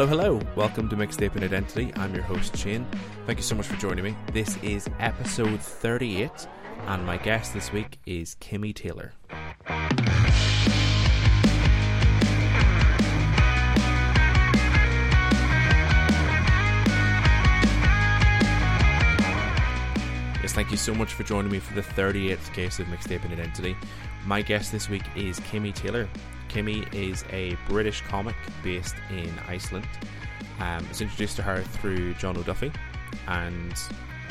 Hello, hello. Welcome to Mixtaping Identity. I'm your host, Shane. Thank you so much for joining me. This is episode 38, and my guest this week is Kimi Tayler. Yes, thank you so much for joining me for the 38th case of Mixtaping Identity. My guest this week is Kimi Tayler. Kimi is a British comic based in Iceland. Um, I was introduced to her through Jono Duffy, and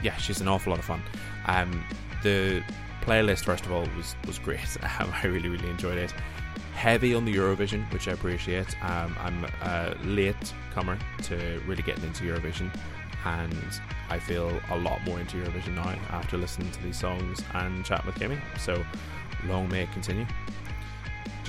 yeah, she's an awful lot of fun. Um, the playlist, first of all, was was great. Um, I really, really enjoyed it. Heavy on the Eurovision, which I appreciate. Um, I'm a late comer to really getting into Eurovision, and I feel a lot more into Eurovision now after listening to these songs and chatting with Kimi. So, long may it continue.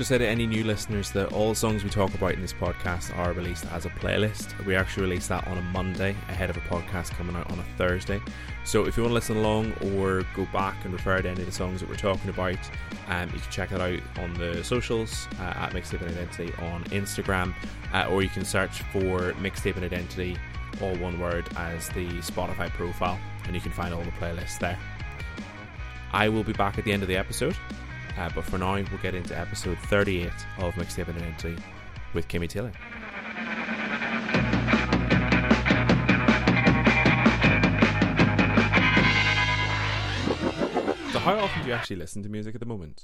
Just say to any new listeners that all songs we talk about in this podcast are released as a playlist. We actually release that on a Monday ahead of a podcast coming out on a Thursday. So if you want to listen along or go back and refer to any of the songs that we're talking about, um, you can check that out on the socials uh, at Mixtaping Identity on Instagram, uh, or you can search for Mixtaping Identity, all one word, as the Spotify profile, and you can find all the playlists there. I will be back at the end of the episode uh, but for now, we'll get into episode 38 of Mixtaping Identity with Kimi Tayler. So, how often do you actually listen to music at the moment?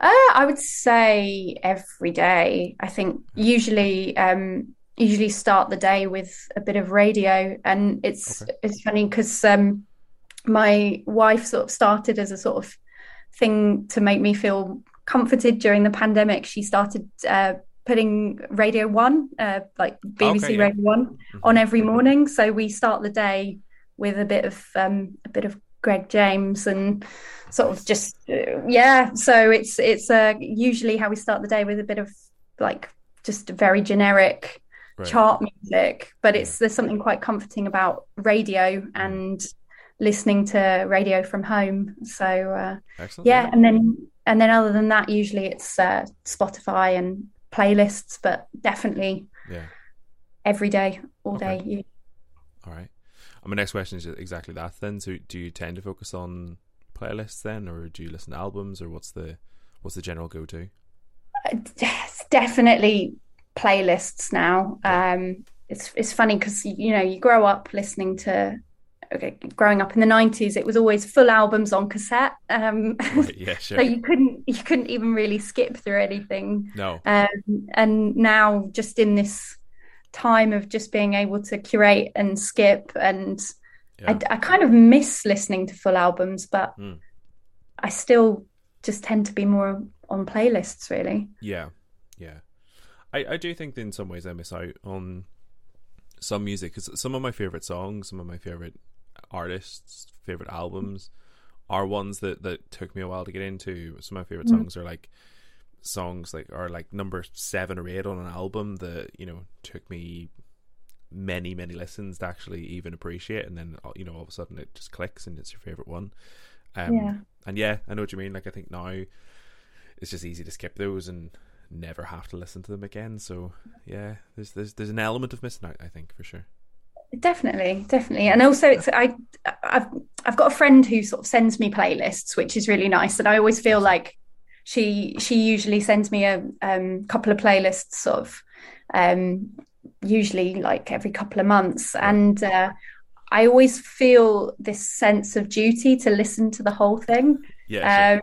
Uh, I would say every day. I think usually, um, usually start the day with a bit of radio, and it's okay. it's funny because um, my wife sort of started as a sort of thing to make me feel comforted during the pandemic. She started uh, putting Radio One, uh, like BBC okay, yeah. Radio One, mm-hmm. on every morning. So we start the day with a bit of um, a bit of Greg James and sort of just uh, yeah. So it's it's uh, usually how we start the day with a bit of like just very generic right. chart music, but it's there's something quite comforting about radio mm. and listening to radio from home. So uh, yeah, and then and then other than that, usually it's uh, Spotify and playlists, but definitely yeah every day, all okay. day. All right. And my next question is exactly that. Then, so do you tend to focus on playlists then, or do you listen to albums, or what's the what's the general go to? It's definitely playlists now. Um, it's it's funny because you know you grow up listening to okay, growing up in the 90s it was always full albums on cassette um, right, yeah, sure. so you couldn't you couldn't even really skip through anything no um, and now just in this time of just being able to curate and skip and yeah. I, I, kind of miss listening to full albums but mm. i still just tend to be more on playlists really yeah yeah i i do think in some ways i miss out on some music because some of my favorite songs some of my favorite artists' favorite albums are ones that that took me a while to get into. Some of my favorite mm. songs are like songs like are like number seven or eight on an album that you know took me many many listens to actually even appreciate, and then you know all of a sudden it just clicks and it's your favorite one. Um, yeah. And yeah, I know what you mean. Like I think now it's just easy to skip those and never have to listen to them again. So yeah, there's there's there's an element of missing out. I think for sure. Definitely, definitely, and also it's I I've I've got a friend who sort of sends me playlists, which is really nice, and I always feel like she she usually sends me a um, couple of playlists, sort of um, usually like every couple of months, and uh, I always feel this sense of duty to listen to the whole thing. Yeah. Um,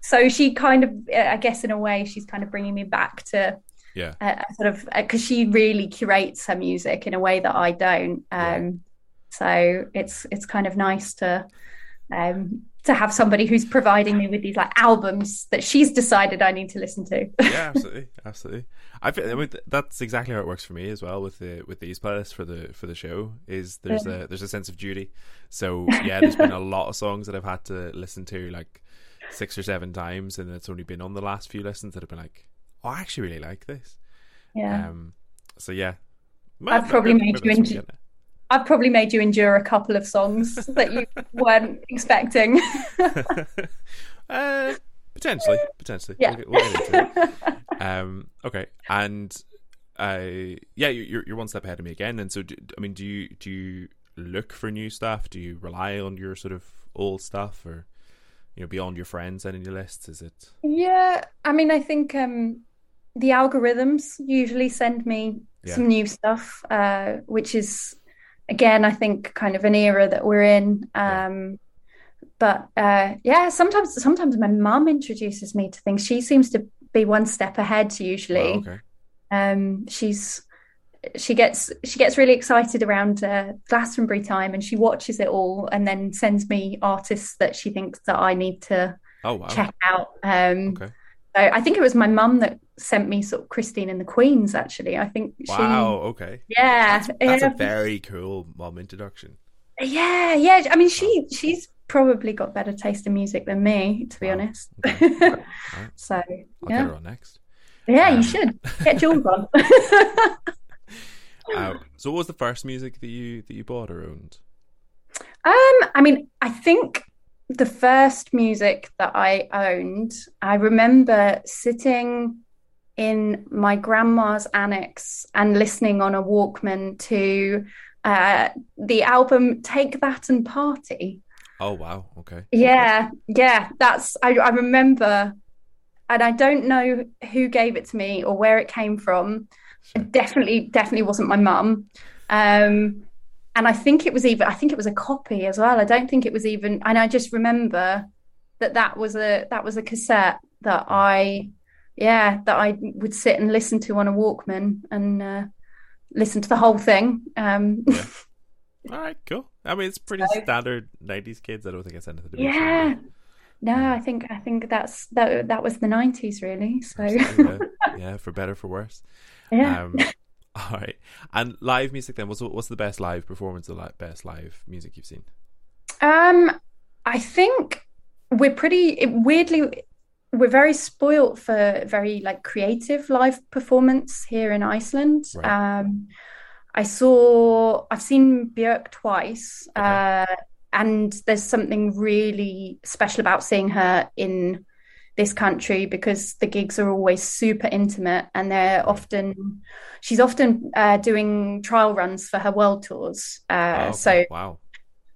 so she kind of, I guess, in a way, she's kind of bringing me back to yeah uh, sort of because uh, she really curates her music in a way that i don't um yeah. so it's it's kind of nice to um to have somebody who's providing me with these like albums that she's decided I need to listen to. yeah, absolutely, absolutely. I, I mean, that's exactly how it works for me as well with the with these playlists for the for the show. Is there's yeah. a there's a sense of duty. So yeah, there's been a lot of songs that I've had to listen to like six or seven times, and it's only been on the last few listens that have been like, oh, I actually really like this. Yeah. Um, so yeah, I've probably made you endure. I've probably made you endure a couple of songs that you weren't expecting. uh, potentially, potentially. Yeah. We'll, we'll um, okay, and uh, yeah, you're you're one step ahead of me again. And so, do, I mean, do you do you look for new stuff? Do you rely on your sort of old stuff, or you know, beyond your friends and in your lists? Is it? Yeah, I mean, I think um, the algorithms usually send me yeah. some new stuff, uh, which is again, I think, kind of an era that we're in. Um. But uh, yeah, sometimes sometimes my mum introduces me to things. She seems to be one step ahead usually. okay. Um, she's she gets she gets really excited around uh, Glastonbury time, and she watches it all, and then sends me artists that she thinks that I need to oh, wow. check out. Um, okay. So I think it was my mum that sent me sort of Christine and the Queens. Actually, I think. Wow. She, okay. Yeah, that's, that's a very cool mum introduction. Yeah, yeah. I mean, she she's probably got better taste in music than me, to be wow. honest. Okay. right. So I'll yeah. get her on next. Yeah, um, you should get Jules on. uh, so, what was the first music that you that you bought or owned? Um, I mean, I think the first music that I owned, I remember sitting in my grandma's annex and listening on a Walkman to uh, the album "Take That and Party." Oh wow! Okay. Yeah, yeah. That's I, I remember and I don't know who gave it to me or where it came from. It definitely, definitely wasn't my mum. And I think it was even, I think it was a copy as well. I don't think it was even, and I just remember that that was a that was a cassette that I, yeah, that I would sit and listen to on a Walkman and uh, listen to the whole thing. Um, yeah. All right, cool. I mean, it's pretty so, standard '90s kids. I don't think it's anything to do. Yeah, no, I think I think that's that that was the nineties really. So yeah. yeah. for better for worse. Yeah. Um, all right. And live music then, what's what's the best live performance, the best live music you've seen? Um, I think we're pretty weirdly we're very spoilt for very like creative live performance here in Iceland. Right. Um, I saw I've seen Björk twice. Okay. Uh, and there's something really special about seeing her in this country because the gigs are always super intimate and they're often she's often uh, doing trial runs for her world tours uh, oh, so wow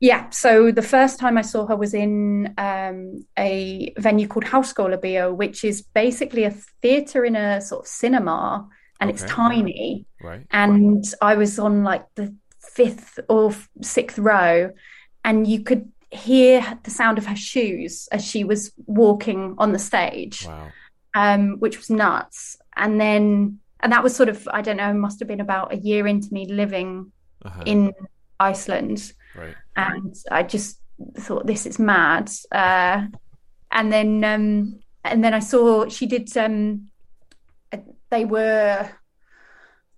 yeah so the first time i saw her was in um, a venue called Háskólabíó which is basically a theater in a sort of cinema and okay. it's tiny right and right. i was on like the fifth or sixth row and you could hear the sound of her shoes as she was walking on the stage, wow. um, which was nuts. And then, and that was sort of, I don't know, must have been about a year into me living uh-huh. in Iceland. Right. And I just thought, this is mad. Uh, and then, um, and then I saw she did, um, they were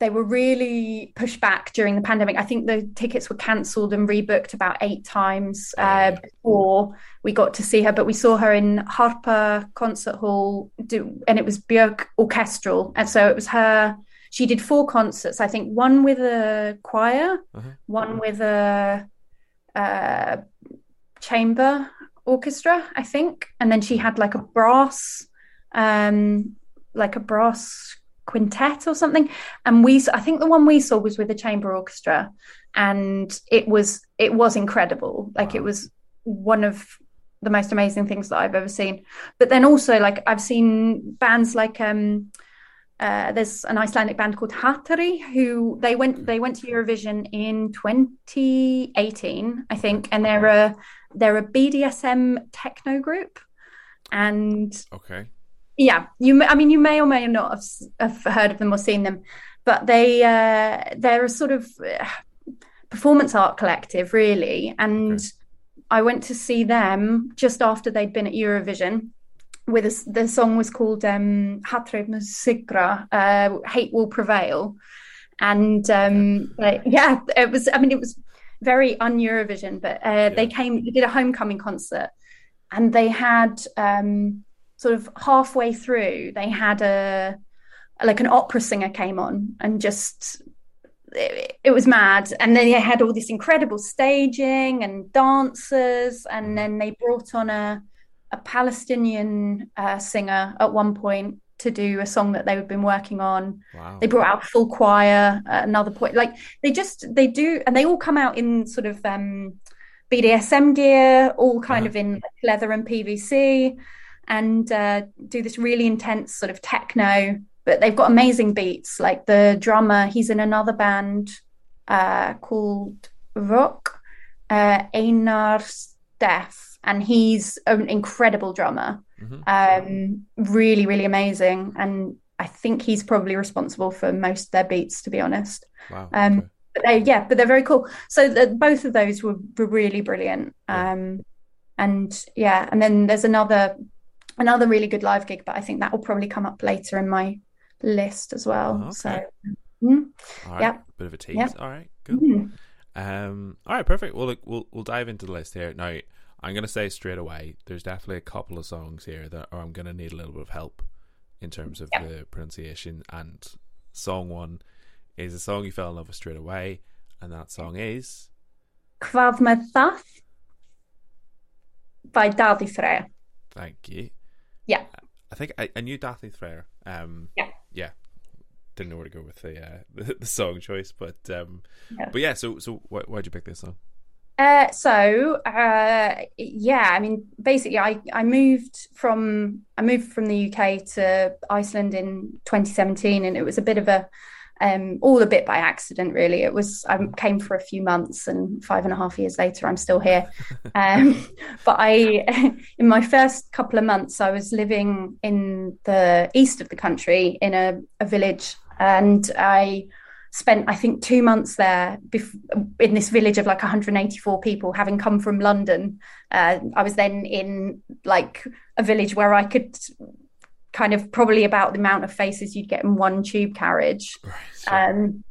they were really pushed back during the pandemic. I think the tickets were cancelled and rebooked about eight times uh, before we got to see her. But we saw her in Harpa Concert Hall, do, and it was Björk Orchestral, and so it was her. She did four concerts. I think one with a choir, uh-huh. one with a, a chamber orchestra, I think, and then she had like a brass, um, like a brass quintet or something. And we i think the one we saw was with a chamber orchestra. And it was it was incredible. Like wow. it was one of the most amazing things that i've ever seen. But then also like i've seen bands like um uh, there's an Icelandic band called Hatari who they went they went to Eurovision in 2018 I think. And they're a they're a BDSM techno group. And okay yeah, you. I mean, you may or may not have, have heard of them or seen them, but they uh, they're a sort of uh, performance art collective, really. And okay. I went to see them just after they'd been at Eurovision. With a, the song was called um, Sigra, uh, "Hate Will Prevail," and um, yeah, it was. I mean, it was very un-Eurovision, but uh, yeah. they came. They did a homecoming concert, and they had. Um, sort of halfway through, they had a like an opera singer came on and just it, it, was mad. And then they had all this incredible staging and dancers, and then they brought on a a Palestinian uh, singer at one point to do a song that they've been working on. Wow. They brought out full choir at another point. Like they just they do, and they all come out in sort of um, BDSM gear, all kind Uh-huh. of in leather and PVC, and uh, do this really intense sort of techno. But they've got amazing beats. Like the drummer, he's in another band uh, called Vök, uh, Einar Steff, and he's an incredible drummer. Mhm. Um, really, really amazing. And I think he's probably responsible for most of their beats, to be honest. Wow. Um, okay. But they, yeah, but they're very cool. So the, both of those were, were really brilliant. Yeah. Um, and yeah, and then there's another another really good live gig, but I think that will probably come up later in my list as well. Oh, So mm, All right. yeah. Bit of a tease. Yeah. All right. Cool. mm. Um. All right. Perfect. Well, look, we'll we'll dive into the list here now. I'm gonna say straight away. There's definitely a couple of songs here that are, I'm gonna need a little bit of help in terms of Yeah. the pronunciation. And song one is a song you fell in love with straight away, and that song is með by Daði Freyr. thank you. Yeah. I think I, I knew Daði Freyr. Um. Yeah. Yeah. Didn't know where to go with the uh, the, the song choice, but um. Yeah. But yeah. So so why why'd you pick this song? Uh, so uh, yeah, I mean, basically, I I moved from I moved from the UK to Iceland in 2017, and it was a bit of a um, all a bit by accident, really. It was I came for a few months, and five and a half years later, I'm still here. Um, but I, in my first couple of months, I was living in the east of the country in a, a village, and I spent I think two months there bef- in this village of like 184 people, having come from London. Uh, I was then in like a village where I could kind of probably about the amount of faces you'd get in one tube carriage. Right. Um,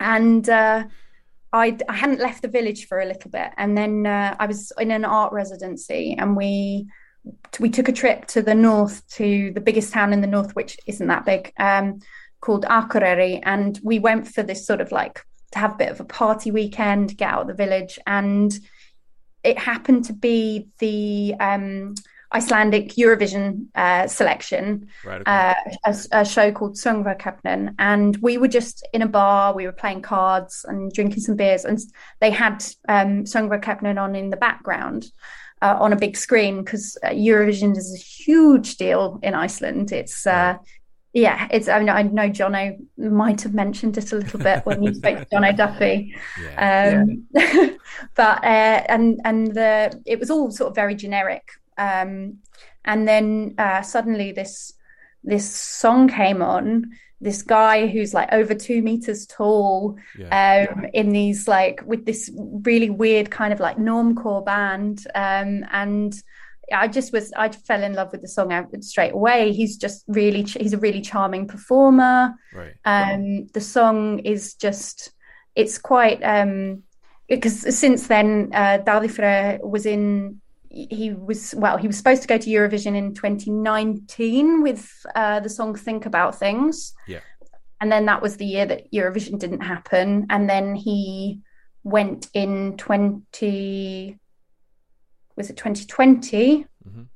and uh, I, I hadn't left the village for a little bit, and then uh, I was in an art residency, and we we took a trip to the north to the biggest town in the north, which isn't that big, um, called Akureyri, and we went for this sort of like to have a bit of a party weekend, get out of the village, and it happened to be the um, Icelandic Eurovision uh, selection, right. Uh, a, a show called Söngvakeppnin, and we were just in a bar. We were playing cards and drinking some beers, and they had um, Söngvakeppnin on in the background uh, on a big screen because uh, Eurovision is a huge deal in Iceland. It's uh, yeah, it's. I, mean, I know Jono might have mentioned it a little bit when you spoke to Jono Duffy. yeah. Um, but uh, and and the it was all sort of very generic. Um, and then uh, suddenly this this song came on. This guy who's like over two meters tall, yeah. um, in these like with this really weird kind of like normcore band, um, and I just was I fell in love with the song straight away. He's just really he's a really charming performer. right. Um, the song is just it's quite um because since then uh Daði Freyr was in he was well he was supposed to go to Eurovision in 2019 with uh the song Think About Things. Yeah. and then that was the year that Eurovision didn't happen. And then he went in 20 was it 2020 Mhm.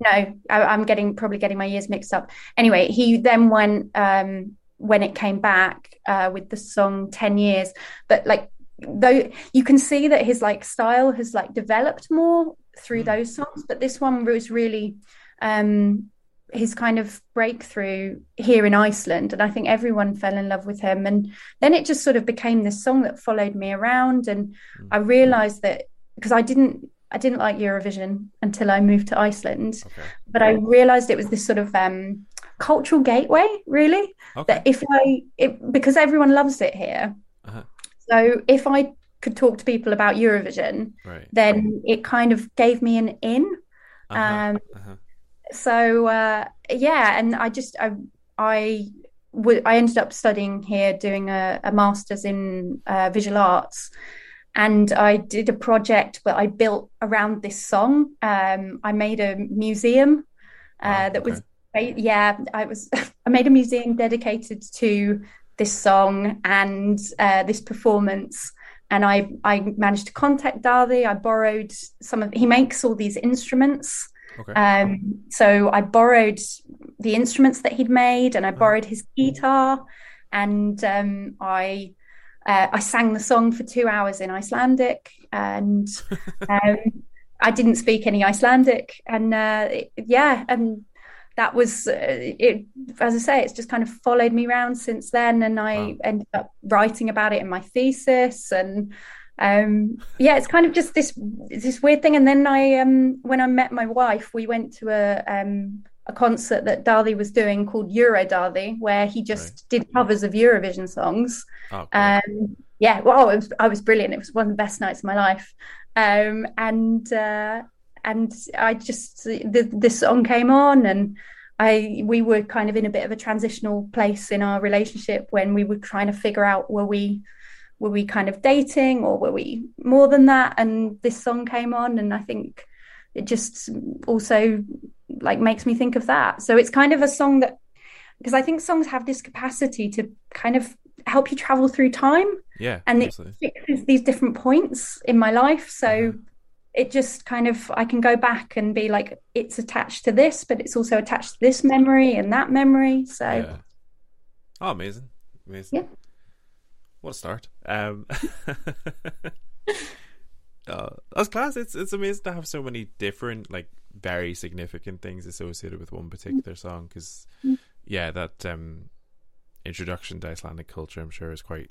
no I, i'm getting probably getting my years mixed up. Anyway he then went um when it came back uh with the song 10 years. But like though you can see that his like style has like developed more through Mm. those songs but this one was really um his kind of breakthrough here in Iceland and I think everyone fell in love with him and then it just sort of became this song that followed me around and Mm. I realized that because I didn't I didn't like Eurovision until I moved to Iceland Okay. but I realized it was this sort of um cultural gateway really Okay. that if I it, because everyone loves it here Uh-huh. so if I could talk to people about Eurovision Right. then it kind of gave me an in Uh-huh. um, uh-huh. so uh, yeah, and I just I I w- I ended up studying here, doing a, a master's in uh, visual arts, and I did a project where I built around this song. Um, I made a museum uh, Wow, that was okay. yeah, I was I made a museum dedicated to this song and uh, this performance. And I, I managed to contact Daði. I borrowed some of. He makes all these instruments, Okay. um, so I borrowed the instruments that he'd made, and I mm. borrowed his guitar, and um, I uh, I sang the song for two hours in Icelandic, and um, I didn't speak any Icelandic, and uh, yeah, and that was uh, it. As I say, it's just kind of followed me around since then, and I wow. ended up writing about it in my thesis, and um, yeah, it's kind of just this this weird thing. And then I, um, when I met my wife, we went to a um, a concert that Daði was doing called Euro Daði, where he just right. did covers of Eurovision songs. Oh, um, yeah, well, was, I was brilliant. It was one of the best nights of my life. Um, and uh, and I just the, this song came on, and I we were kind of in a bit of a transitional place in our relationship when we were trying to figure out were we were we kind of dating or were we more than that and this song came on and i think it just also like makes me think of that so it's kind of a song that because i think songs have this capacity to kind of help you travel through time yeah and absolutely. it fixes these different points in my life so mm-hmm. It just kind of i can go back and be like it's attached to this but it's also attached to this memory and that memory so yeah. oh amazing amazing yeah what a start. Um, uh, that's class. It's it's amazing to have so many different, like, very significant things associated with one particular song. Because, yeah, that um, introduction to Icelandic culture, I'm sure, is quite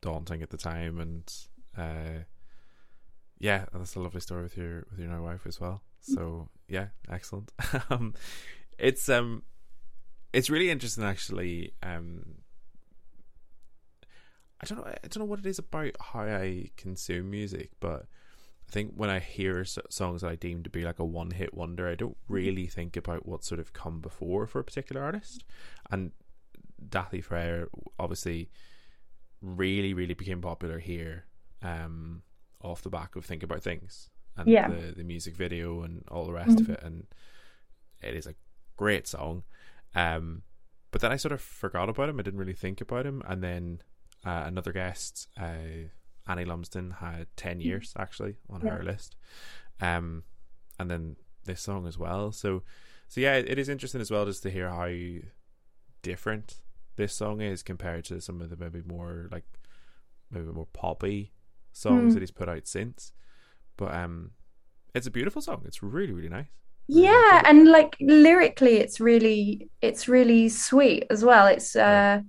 daunting at the time, and uh, yeah, that's a lovely story with your with your new wife as well. So yeah, excellent. um, it's um, it's really interesting actually. Um, I don't know. I don't know what it is about how I consume music, but I think when I hear songs that I deem to be like a one-hit wonder, I don't really think about what sort of come before for a particular artist. And Daði Freyr obviously really, really became popular here, um, off the back of Think About Things and yeah. the the music video and all the rest mm-hmm. of it, and it is a great song. Um, but then I sort of forgot about him. I didn't really think about him, and then uh, another guest, uh, Annie Lumsden, had 10 mm. years actually on yeah. her list. Um, and then this song as well. So, so yeah, it is interesting as well just to hear how different this song is compared to some of the maybe more like maybe more poppy songs mm. that he's put out since. But um, it's a beautiful song. It's really really nice. Yeah, and like lyrically, it's really it's really sweet as well. It's uh,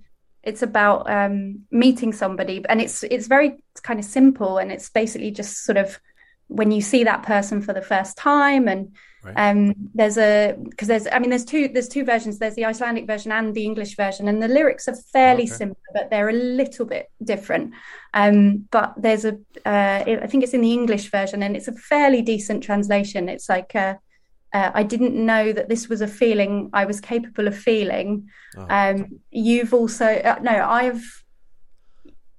it's about um, meeting somebody and it's it's very kind of simple and it's basically just sort of when you see that person for the first time and right. um, there's a because there's i mean there's two there's two versions there's the icelandic version and the english version and the lyrics are fairly okay. similar but they're a little bit different um, but there's a uh, I think it's in the english version and it's a fairly decent translation it's like uh, uh, I didn't know that this was a feeling I was capable of feeling. Oh. Um, you've also uh, no, I've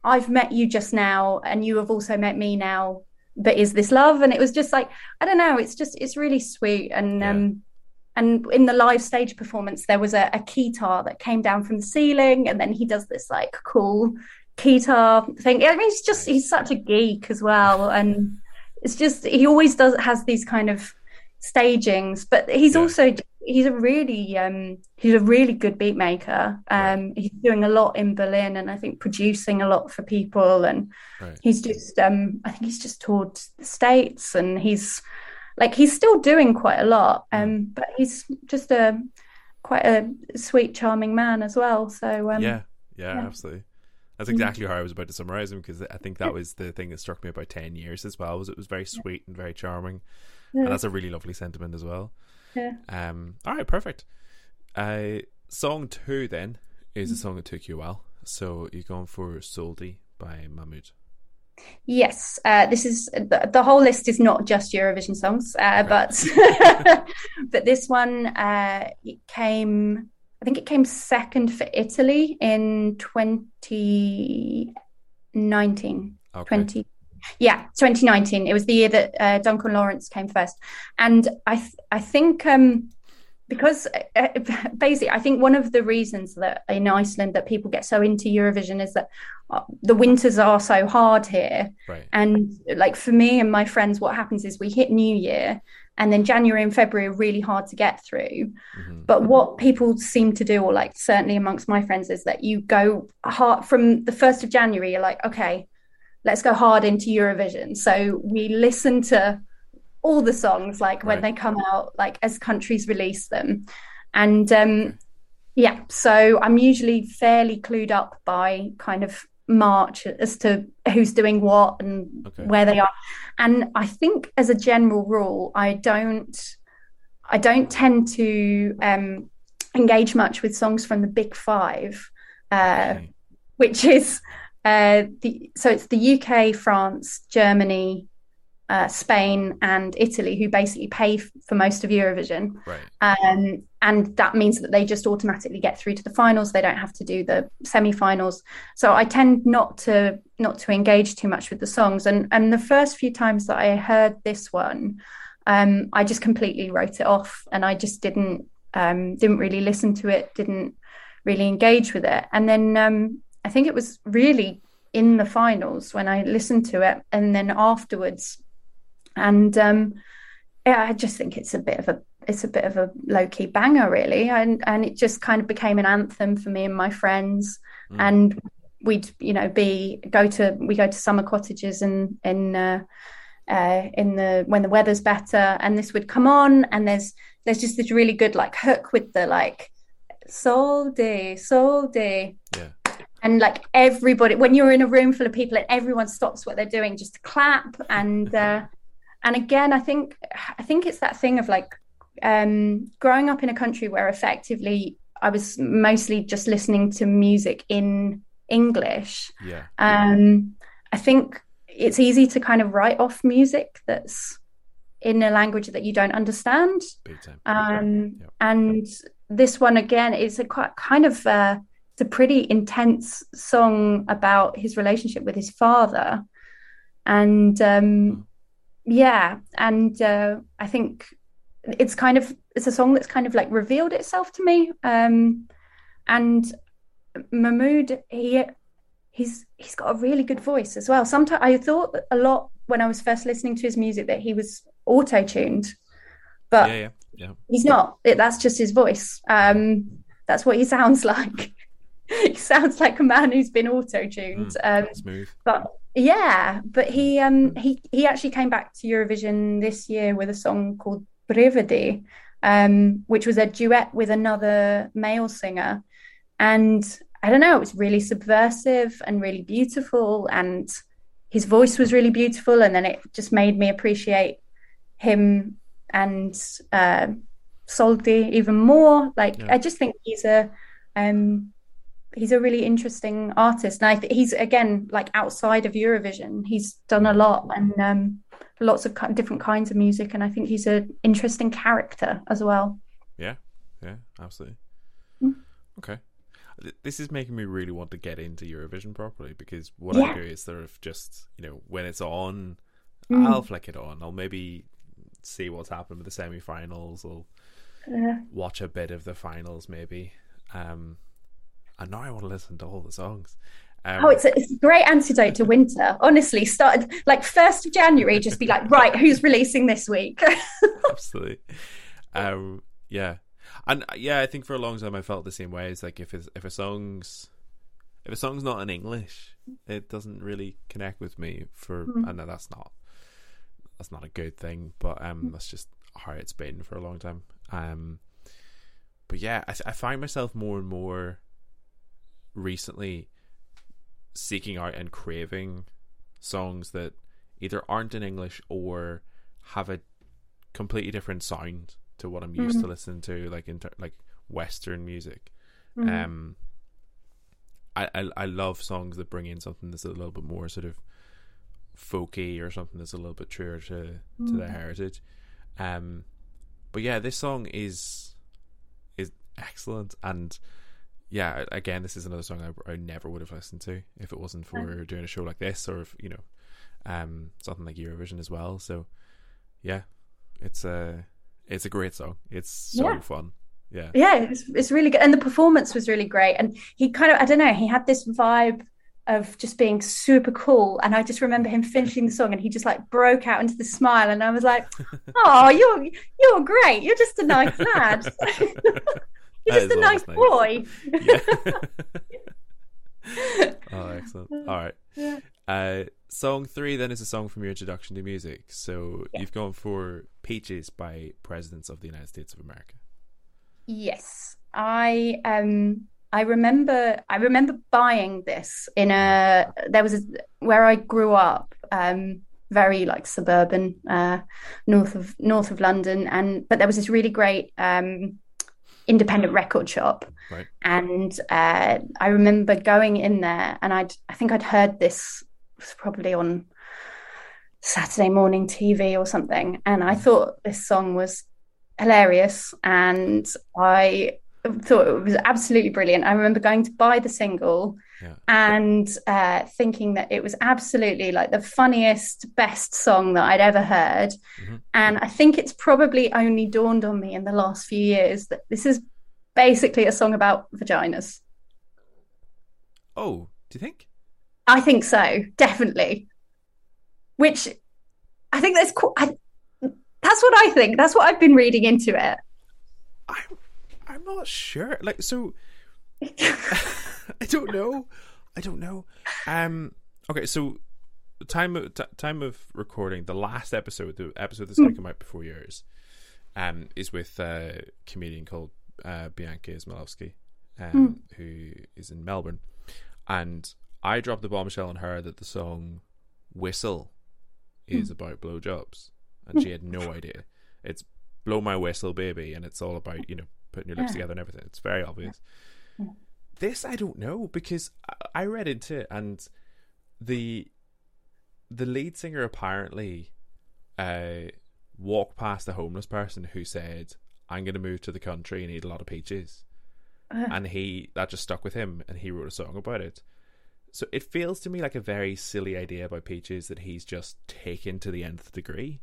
I've met you just now, and you have also met me now. But is this love? And it was just like I don't know. It's just it's really sweet, and yeah. um, and in the live stage performance, there was a, a keytar that came down from the ceiling, and then he does this like cool keytar thing. I mean, he's just he's such a geek as well, and it's just he always does has these kind of stagings but he's yeah. also he's a really um he's a really good beat maker um right. he's doing a lot in berlin and i think producing a lot for people and right. he's just um i think he's just toured the states and he's like he's still doing quite a lot um but he's just a quite a sweet charming man as well so um yeah yeah, yeah. absolutely that's mm. exactly how I was about to summarize him because I think that was the thing that struck me about ten years as well. Was it was very sweet and very charming, yeah. and that's a really lovely sentiment as well. Yeah. Um. All right. Perfect. Uh, song two then is a mm. song that took you a while. So you're going for Soldi by Mahmood. Yes, uh, this is the, the, whole list is not just Eurovision songs, uh, but but this one uh, came. I think it came second for Italy in 2019. Okay. 20, yeah 2019 it was the year that uh, duncan lawrence came first and i th- i think um because uh, basically i think one of the reasons that in iceland that people get so into eurovision is that uh, the winters are so hard here right. and like for me and my friends what happens is we hit new year and then January and February are really hard to get through. Mm-hmm. But what people seem to do, or like certainly amongst my friends, is that you go hard from the first of January. You're like, okay, let's go hard into Eurovision. So we listen to all the songs like when right. they come out, like as countries release them, and um, yeah. So I'm usually fairly clued up by kind of March as to who's doing what and okay. where they are. And I think as a general rule, I don't I don't tend to um, engage much with songs from the big five, uh, okay. which is uh, the so it's the UK, France, Germany, uh, Spain and Italy, who basically pay f- for most of Eurovision. Right. Um, and that means that they just automatically get through to the finals. They don't have to do the semi-finals. So I tend not to not to engage too much with the songs. And and the first few times that I heard this one, um, I just completely wrote it off, and I just didn't um, didn't really listen to it, didn't really engage with it. And then um, I think it was really in the finals when I listened to it, and then afterwards and um, yeah, I just think it's a bit of a it's a bit of a low key banger, really, and and it just kind of became an anthem for me and my friends, mm. and we'd you know be go to we go to summer cottages and in. Uh, uh, in the when the weather's better, and this would come on, and there's there's just this really good like hook with the like sol day, sol day, yeah. And like everybody when you're in a room full of people and everyone stops what they're doing just to clap, and uh, and again i think i think it's that thing of like um, growing up in a country where effectively i was mostly just listening to music in english. Yeah. Um, i think it's easy to kind of write off music that's in a language that you don't understand. Um, yep. and this one again is a quite kind of uh, it's a pretty intense song about his relationship with his father. And um, yeah and uh, i think it's kind of it's a song that's kind of like revealed itself to me. Um, and mahmood he he's he's got a really good voice as well. Sometimes i thought a lot when i was first listening to his music that he was auto-tuned but yeah, yeah, yeah. he's not. It, that's just his voice. Um, that's what he sounds like he sounds like a man who's been auto-tuned mm, um, smooth but yeah, but he um he he actually came back to Eurovision this year with a song called Brividi, um, which was a duet with another male singer, and I don't know, it was really subversive and really beautiful, and his voice was really beautiful, and then it just made me appreciate him and uh, Soldi even more. Like yeah. I just think he's a um he's a really interesting artist, and I think he's again like outside of Eurovision. He's done a lot and um, lots of different kinds of music, and I think he's an interesting character as well. Yeah, yeah, absolutely. Mm. Okay, this is making me really want to get into Eurovision properly because what yeah. I do is sort of just you know when it's on, mm. I'll flick it on. I'll maybe see what's happened with the semi-finals. I'll uh, watch a bit of the finals maybe. Um, and now I want to listen to all the songs. Um, oh, it's a, it's a great antidote to winter. Honestly, started like first of January, just be like, right, who's releasing this week? absolutely. Um, yeah, and uh, yeah, I think for a long time I felt the same way. It's like if it's, if a song's if a song's not in English, it doesn't really connect with me. For mm. I know that's not that's not a good thing, but um, mm. that's just how it's been for a long time. Um, but yeah, I, I find myself more and more recently seeking out and craving songs that either aren't in English or have a completely different sound to what I'm used mm-hmm. to listening to, like in ter- like Western music. Mm-hmm. Um, I, I I love songs that bring in something that's a little bit more sort of folky or something that's a little bit truer to mm-hmm. to their heritage. Um, but yeah, this song is is excellent and yeah, again, this is another song I, I never would have listened to if it wasn't for doing a show like this or if you know, um, something like Eurovision as well. So, yeah, it's a it's a great song. It's so yeah. fun. Yeah, yeah, it's it's really good, and the performance was really great. And he kind of I don't know, he had this vibe of just being super cool. And I just remember him finishing the song and he just like broke out into the smile. And I was like, Oh, you're you're great. You're just a nice lad. you're just a nice, nice boy. oh, excellent. All right. Yeah. Uh, song three then is a song from your introduction to music. So yeah. you've gone for Peaches by Presidents of the United States of America. Yes. I um I remember I remember buying this in a there was a where I grew up um very like suburban uh north of north of London and but there was this really great um independent record shop right. and uh I remember going in there and I'd I think I'd heard this was probably on Saturday morning TV or something and I thought this song was hilarious and I thought it was absolutely brilliant. I remember going to buy the single yeah. and uh, thinking that it was absolutely like the funniest, best song that I'd ever heard. Mm-hmm. And I think it's probably only dawned on me in the last few years that this is basically a song about vaginas. Oh, do you think? I think so, definitely. Which I think that's cool. I, that's what I think. That's what I've been reading into it. I'm I'm not sure. Like, so I don't know. I don't know. Um. Okay, so time of t- time of recording the last episode, the episode that's going to come out before yours, um, is with a comedian called uh, Bianca Ismailowski, um, mm. who is in Melbourne, and I dropped the bombshell on her that the song "Whistle" is mm. about blowjobs, and she had no idea. It's "Blow My Whistle, Baby," and it's all about you know putting your lips yeah. together and everything. It's very obvious. Yeah. This I don't know because I read into it and the the lead singer apparently uh, walked past a homeless person who said, "I'm going to move to the country and eat a lot of peaches," uh. and he that just stuck with him and he wrote a song about it. So it feels to me like a very silly idea about peaches that he's just taken to the nth degree.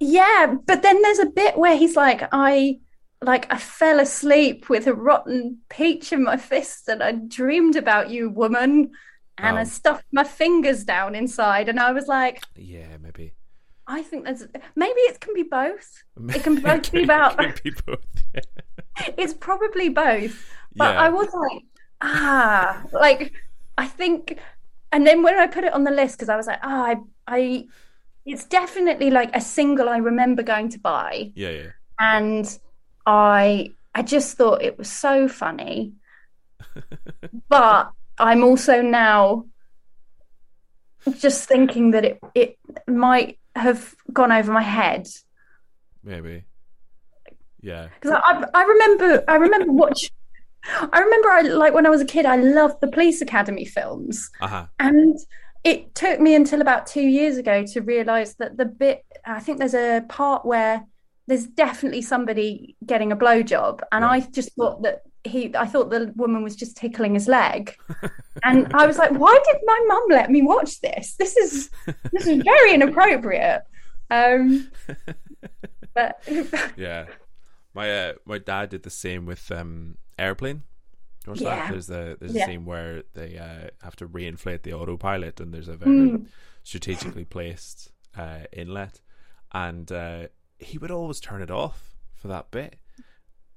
Yeah, but then there's a bit where he's like, I like I fell asleep with a rotten peach in my fist and I dreamed about you, woman. And I stuffed my fingers down inside and I was like Yeah, maybe. I think there's maybe it can be both. It can both be about it be both. Yeah. it's probably both. But yeah. I was like, ah, like I think and then when I put it on the list because I was like, ah, oh, I I it's definitely like a single I remember going to buy. Yeah, yeah. And I I just thought it was so funny. but I'm also now just thinking that it it might have gone over my head. Maybe. Yeah. Because I, I, I remember I remember watch I remember I like when I was a kid I loved the Police Academy films. Uh-huh. And it took me until about two years ago to realize that the bit I think there's a part where there's definitely somebody getting a blowjob, and right. I just thought that he, I thought the woman was just tickling his leg, and I was like, why did my mum let me watch this? This is this is very inappropriate. Um, but yeah, my uh, my dad did the same with um, airplane. yeah. That? There's a there's yeah. a scene where they uh, have to reinflate the autopilot, and there's a very mm. strategically placed uh, inlet, and uh, he would always turn it off for that bit.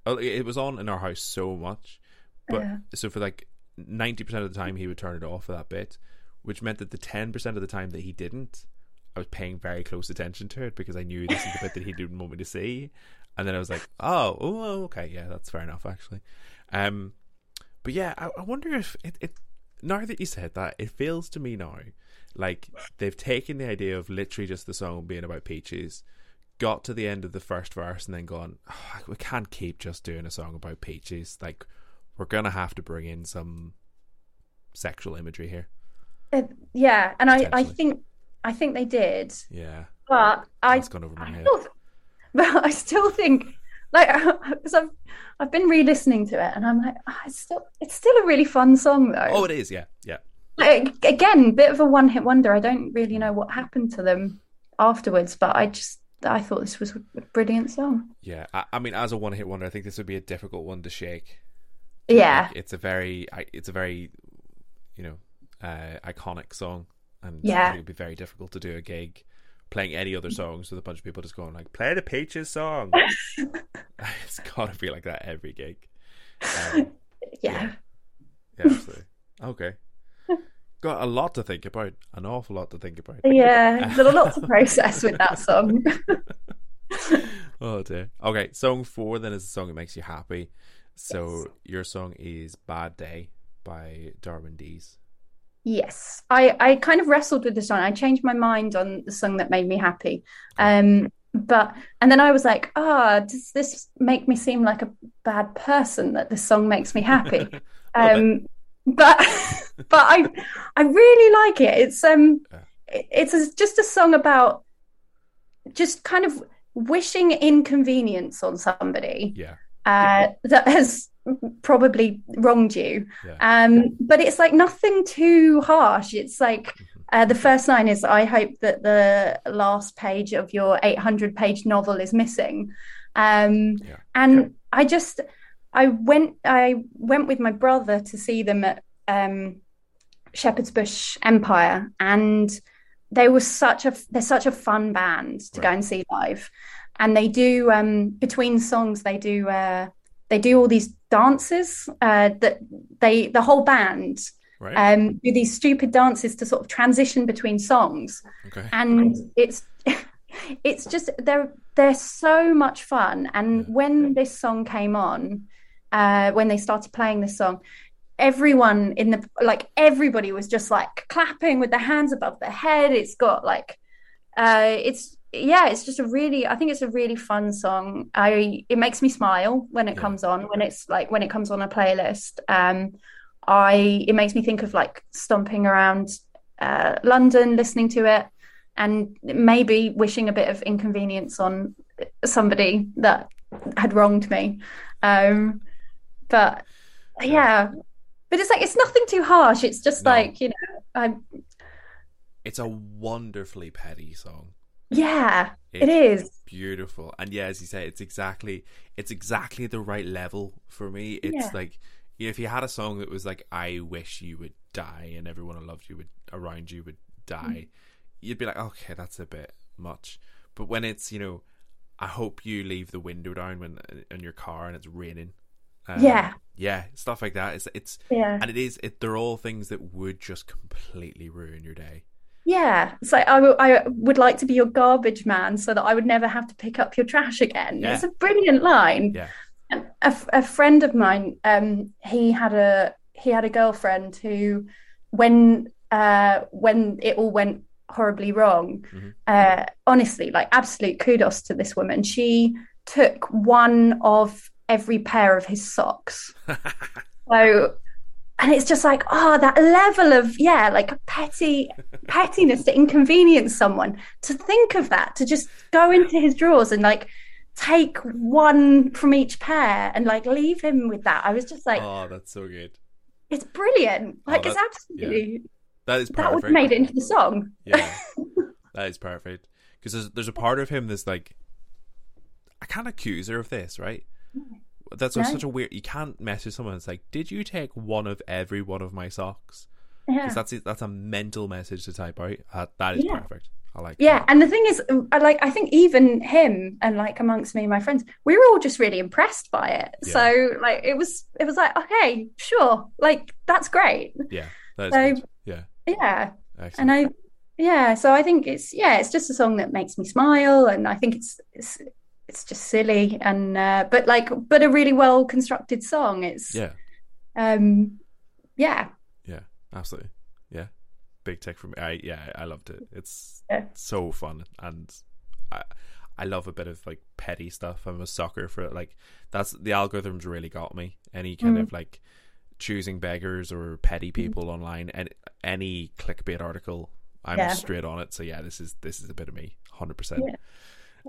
Oh, it was on in our house so much, but yeah. so for like ninety percent of the time he would turn it off for that bit, which meant that the ten percent of the time that he didn't, I was paying very close attention to it because I knew this is the bit that he didn't want me to see, and then I was like, oh, oh, okay, yeah, that's fair enough actually. Um, but yeah, I, I wonder if it, it now that you said that, it feels to me now like they've taken the idea of literally just the song being about peaches got to the end of the first verse and then gone, oh, we can't keep just doing a song about peaches. Like, we're gonna have to bring in some sexual imagery here. Uh, yeah, and I, I think, I think they did. Yeah, but I, gone over my I head. Still, but I still think, like, because I've, I've been re-listening to it, and I'm like, oh, it's still, it's still a really fun song though. Oh, it is. Yeah, yeah. Like, again, bit of a one-hit wonder. I don't really know what happened to them afterwards, but I just I thought this was a brilliant song. Yeah, I, I mean, as a one-hit wonder, I think this would be a difficult one to shake. Yeah, like, it's a very, it's a very, you know, uh, iconic song, and Yeah. it would be very difficult to do a gig playing any other songs with a bunch of people just going like, "Play the Peaches song." it's gotta be like that every gig. Um, Yeah. yeah, absolutely. Okay, got a lot to think about. An awful lot to think about. Yeah. There's a lot to process with that song. oh dear. Okay, song four then is a song that makes you happy. So your song is "Bad Day" by Darwin Deez. Yes, I, I kind of wrestled with the song. I changed my mind on the song that made me happy. Um, but and then I was like, ah, does this make me seem like a bad person that this song makes me happy? Um, but but I I really like it. It's um Yeah. it's a, just a song about just kind of wishing inconvenience on somebody Yeah, uh, that has probably wronged you. Yeah. Um, but it's like nothing too harsh. It's like Mm-hmm. uh, the first line is, "I hope that the last page of your 800 page novel is missing." Um, Yeah. and I just, I went, I went with my brother to see them at um, Shepherd's Bush Empire, and they were such a, they're such a fun band to go and see live, and they do um, between songs they do. Uh, they do all these dances uh, that they the whole band right. um, do these stupid dances to sort of transition between songs, okay. and it's it's just they're they're so much fun. And Yeah. when this song came on, uh, when they started playing this song, everyone in the like everybody was just like clapping with their hands above their head. It's got like uh, it's yeah, it's just a really I think it's a really fun song. I it makes me smile when it Yeah. comes on when it's like when it comes on a playlist. Um, I it makes me think of like stomping around uh, London, listening to it, and maybe wishing a bit of inconvenience on somebody that had wronged me. Um, but yeah, but it's like it's nothing too harsh. It's just No. like you know, I'm It's a wonderfully petty song. yeah, It's it is. beautiful, and yeah, as you say, it's exactly it's exactly the right level for me. It's Yeah. like you know, if you had a song that was like, "I wish you would die," and everyone who loved you would around you would die, mm. you'd be like, "Okay, that's a bit much." But when it's you know, I hope you leave the window down when uh, in your car and it's raining. Um, Yeah. yeah, stuff like that. It's it's Yeah, and it is it. They're all things that would just completely ruin your day. yeah. so like I w- I would like to be your garbage man so that I would never have to pick up your trash again. Yeah. It's a brilliant line. Yeah, a, f- a friend of mine, um, he had a he had a girlfriend who, when uh, when it all went horribly wrong, Mhm. uh, honestly, like absolute kudos to this woman. She took one of every pair of his socks. So, and it's just like, oh, that level of yeah, like petty pettiness to inconvenience someone. To think of that, to just go into his drawers and like take one from each pair and like leave him with that. I was just like, oh, that's so good. it's brilliant. Ah, like it's that- absolutely That is that perfect. would have made it into the song. Yeah, that is perfect. Because there's there's a part of him that's like, I can't accuse her of this, right? That's No. such a weird. You can't message someone. It's like, did you take one of every one of my socks? Yeah. Because that's that's a mental message to type out. Uh, that is Yeah. perfect. I like. Yeah, that. and the thing is, I like I think even him and like amongst me and my friends, we were all just really impressed by it. Yeah. So like it was it was like, okay, sure, like that's great. yeah, that is So- good. Yeah, Yeah. excellent. And I yeah, so I think it's yeah, it's just a song that makes me smile and I think it's it's it's just silly and uh but like but a really well constructed song. It's yeah, um yeah. yeah, absolutely. Yeah, big tick for me. I yeah, I loved it. It's Yeah. so fun and. I, I love a bit of like petty stuff. I'm a sucker for it. Like that's the algorithms really got me. Any kind Mm. of like choosing beggars or petty people online and any clickbait article, I'm Yeah. straight on it. So yeah, this is this is a bit of me, hundred percent. Yeah.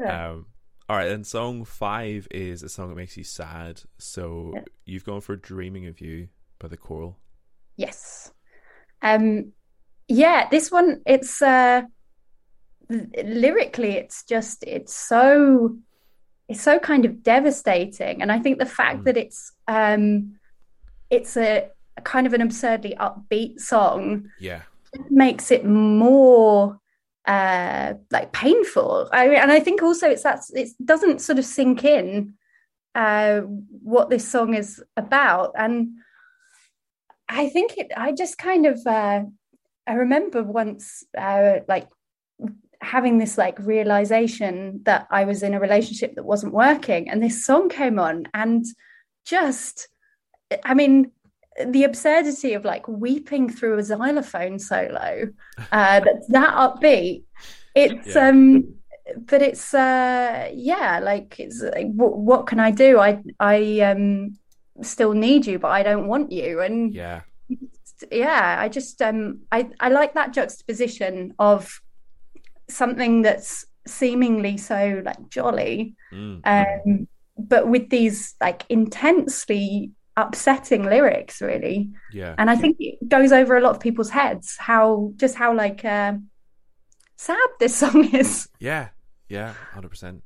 Yeah. Um, all right, then song five is a song that makes you sad. So Yeah. you've gone for "Dreaming of You" by the Coral. Yes. Um yeah, this one it's uh lyrically it's just it's so it's so kind of devastating and I think the fact Mm. that it's um it's a kind of an absurdly upbeat song Yeah. makes it more uh like painful. I and I think also it's that it doesn't sort of sink in uh what this song is about. And I think it I just kind of uh I remember once uh like having this like realization that I was in a relationship that wasn't working and this song came on and just I mean the absurdity of like weeping through a xylophone solo uh that's that upbeat it's Yeah. um but it's uh yeah like it's like, what, what can i do i i um still need you but i don't want you and Yeah. yeah i just um i i like that juxtaposition of something that's seemingly so like jolly Mm. um but with these like intensely upsetting lyrics really Yeah. and i think it goes over a lot of people's heads how just how like uh sad this song is Yeah. Yeah. Hundred percent.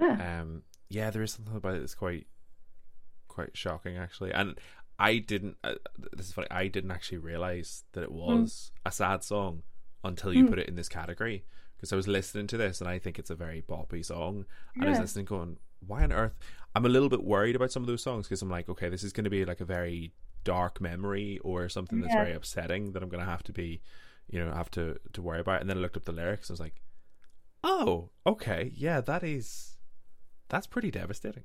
yeah Um. Yeah. There is something about it that's quite, quite shocking actually, and I didn't. Uh, this is funny. I didn't actually realize that it was a sad song until you Mm. put it in this category because I was listening to this and I think it's a very boppy song. And I was listening, going, "Why on earth?" I'm a little bit worried about some of those songs because I'm like, okay, this is going to be like a very dark memory or something that's Yeah. very upsetting that I'm going to have to be, you know, have to to worry about. And then I looked up the lyrics. and I was like, oh, okay, yeah, that is that's pretty devastating.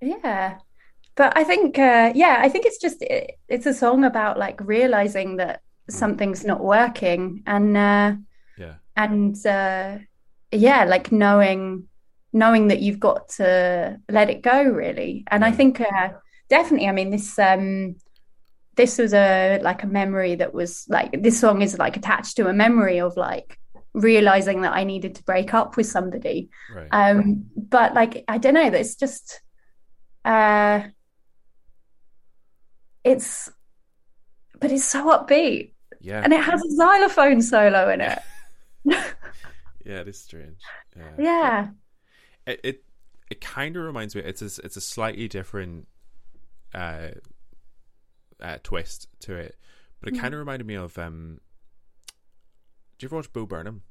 yeah but i think uh yeah i think it's just it, it's a song about like realizing that something's not working and uh Yeah, and uh yeah like knowing knowing that you've got to let it go really. And i think uh definitely i mean this um this was a like a memory that was like this song is like attached to a memory of like realizing that i needed to break up with somebody. Right. um but like i don't know it's just uh it's but it's so upbeat. Yeah, and it has a xylophone solo in it. Yeah, it is strange. Yeah, yeah it it, it kind of reminds me. It's a it's a slightly different uh, uh twist to it, but it kind of reminded me of um. Do you ever watch Bo Burnham?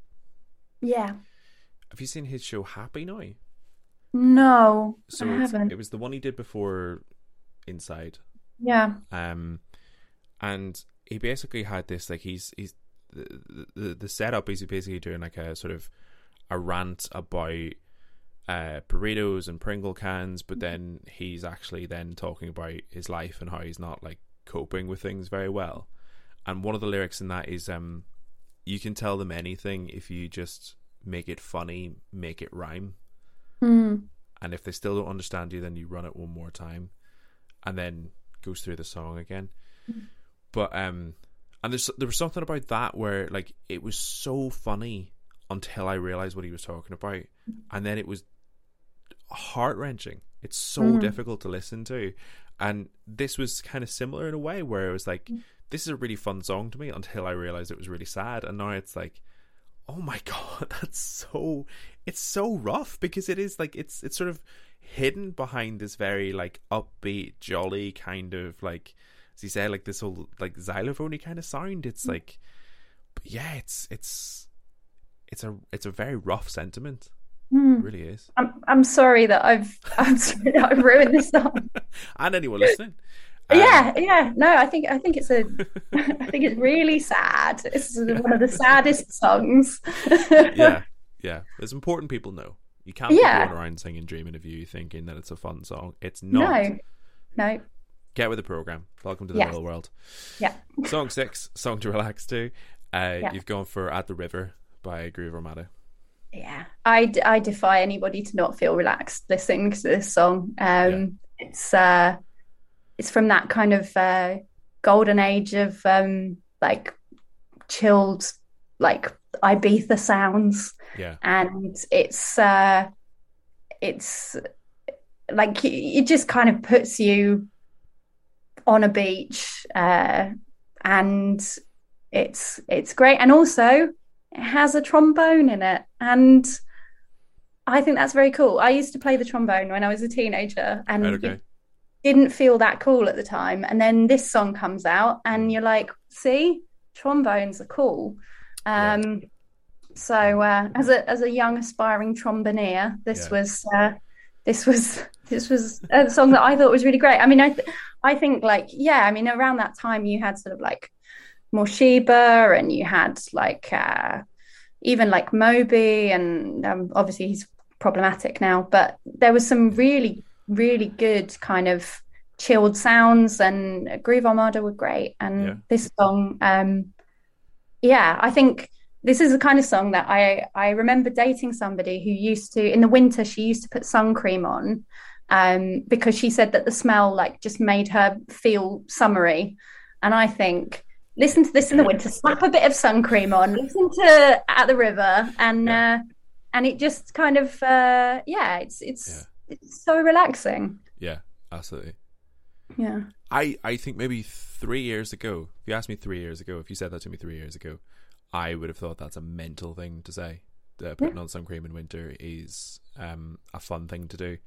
yeah Have you seen his show Happy now? no So i haven't it was the one he did before Inside. yeah um and he basically had this like he's he's the, the the setup is basically doing like a sort of a rant about uh burritos and pringle cans but then he's actually then talking about his life and how he's not like coping with things very well. And one of the lyrics in that is um you can tell them anything if you just make it funny make it rhyme. Mm. and if they still don't understand you then you run it one more time and then goes through the song again. But um and there's there was something about that where like it was so funny until i realized what he was talking about. And then it was heart-wrenching. It's so Mm. difficult to listen to. And this was kind of similar in a way where it was like this is a really fun song to me until i realized it was really sad. And now it's like oh my god that's so it's so rough because it is like it's it's sort of hidden behind this very like upbeat jolly kind of like as you said like this whole like xylophone kind of sound. It's like but yeah it's it's it's a it's a very rough sentiment Mm. it really is I'm I'm sorry that I've I'm sorry that I've ruined this song. and anyone listening Um, yeah, yeah. No, I think I think it's a I think it's really sad. It's one of the saddest songs. yeah yeah as important people know you can't Yeah. be going around singing dreaming of you thinking that it's a fun song it's not No. No. get with the program welcome to the Yes. real world Yeah. Song six, song to relax to. Uh, Yeah. You've gone for "At the River" by Groove Armada. Yeah. I, I defy anybody to not feel relaxed listening to this song. Um it's uh it's from that kind of uh golden age of um like chilled like Ibiza sounds. Yeah, and it's uh it's like it just kind of puts you on a beach uh and it's it's great and also it has a trombone in it and I think that's very cool. I used to play the trombone when I was a teenager and. Okay. didn't feel that cool at the time. And then this song comes out, and you're like, see, trombones are cool. Um, yeah. So uh, as a as a young aspiring tromboneer, this yeah. was uh, this was this was a song that I thought was really great. I mean, I th- I think like yeah, I mean around that time you had sort of like Morcheeba and you had like uh, even like Moby and um, obviously he's problematic now, but there was some really really good kind of chilled sounds and Groove Armada were great and yeah. this song um yeah, I think this is the kind of song that I I remember dating somebody who used to in the winter she used to put sun cream on um, because she said that the smell like just made her feel summery, and I think listen to this in the winter, slap a bit of sun cream on, listen to at the river, and yeah. uh, and it just kind of uh, yeah, it's it's yeah. it's so relaxing. Yeah, absolutely. Yeah. I I think maybe three years ago, if you asked me three years ago, if you said that to me three years ago, I would have thought that's a mental thing to say. That putting yeah. on sun cream in winter is um, a fun thing to do.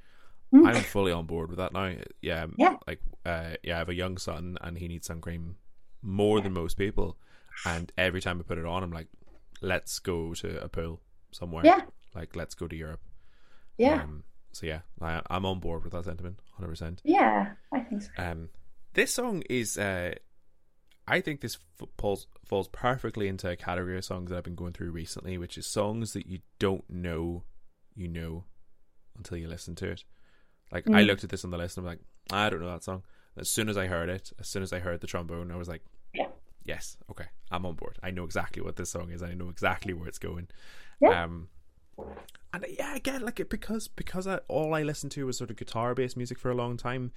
Mm. I'm fully on board with that now. Yeah, yeah. Like, uh, yeah, I have a young son and he needs sun cream more than most people. And every time I put it on, I'm like, let's go to a pool somewhere. Yeah. Like, let's go to Europe. Yeah. Um, so yeah, I, am on board with that sentiment, hundred percent. Yeah, I think so. Um, this song is uh, I think this falls falls perfectly into a category of songs that I've been going through recently, which is songs that you don't know you know until you listen to it. Like mm. I looked at this on the list and I'm like, I don't know that song. As soon as I heard it, as soon as I heard the trombone, I was like, yeah. Yes, okay, I'm on board. I know exactly what this song is. I know exactly where it's going. Yeah. Um, and yeah, again, like it because because I, all I listened to was sort of guitar based music for a long time.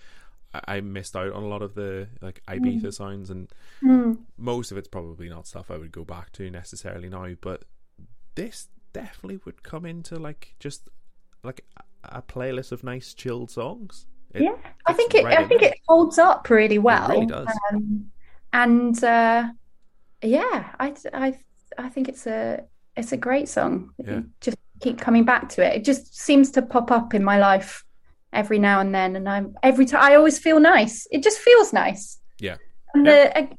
I missed out on a lot of the like Ibiza mm. sounds, and mm. most of it's probably not stuff I would go back to necessarily now. But this definitely would come into like just like a playlist of nice chilled songs. It, yeah, I think it. Right I think it holds up really well. It really does. Um, and uh, yeah, I, I, I think it's a it's a great song. Yeah. Just keep coming back to it. It just seems to pop up in my life every now and then, and I'm every time I always feel nice. It just feels nice. Yeah. And the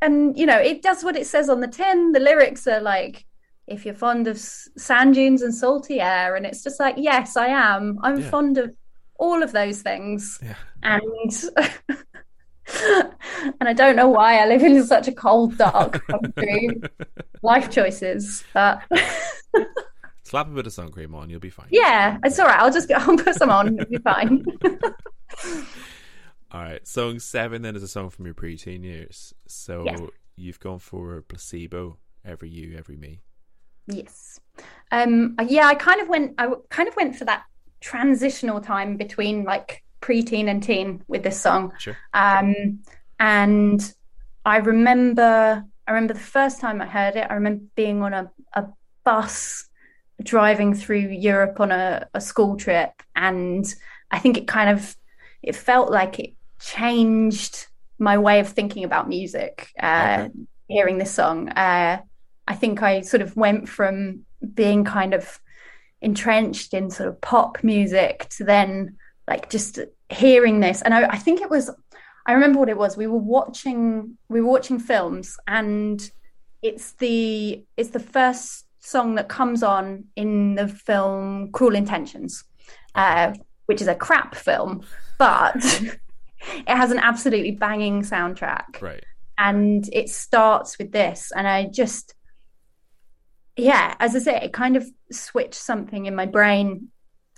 and you know it does what it says on the tin. The lyrics are like, if you're fond of sand dunes and salty air, and it's just like, yes, I am. I'm yeah. fond of all of those things, yeah. and. and I don't know why I live in such a cold, dark country. Life choices, but Slap a bit of sun cream on, you'll be fine. Yeah, it's all right. I'll just I'll put some on. It'll be fine. all right. Song seven then is a song from your preteen years. So yes. you've gone for placebo. Every you, every me. Yes. Um. Yeah. I kind of went. I kind of went for that transitional time between like preteen and teen with this song. Sure. Um. And I remember. I remember the first time I heard it. I remember being on a, a bus driving through Europe on a, a school trip, and I think it kind of it felt like it changed my way of thinking about music. Uh, okay. Hearing this song, uh, I think I sort of went from being kind of entrenched in sort of pop music to then like just hearing this, and I, I think it was. I remember what it was. We were watching we were watching films, and it's the it's the first song that comes on in the film Cruel Intentions, uh, which is a crap film, but it has an absolutely banging soundtrack. Right. And it starts with this, and I just, yeah, as I say, it kind of switched something in my brain,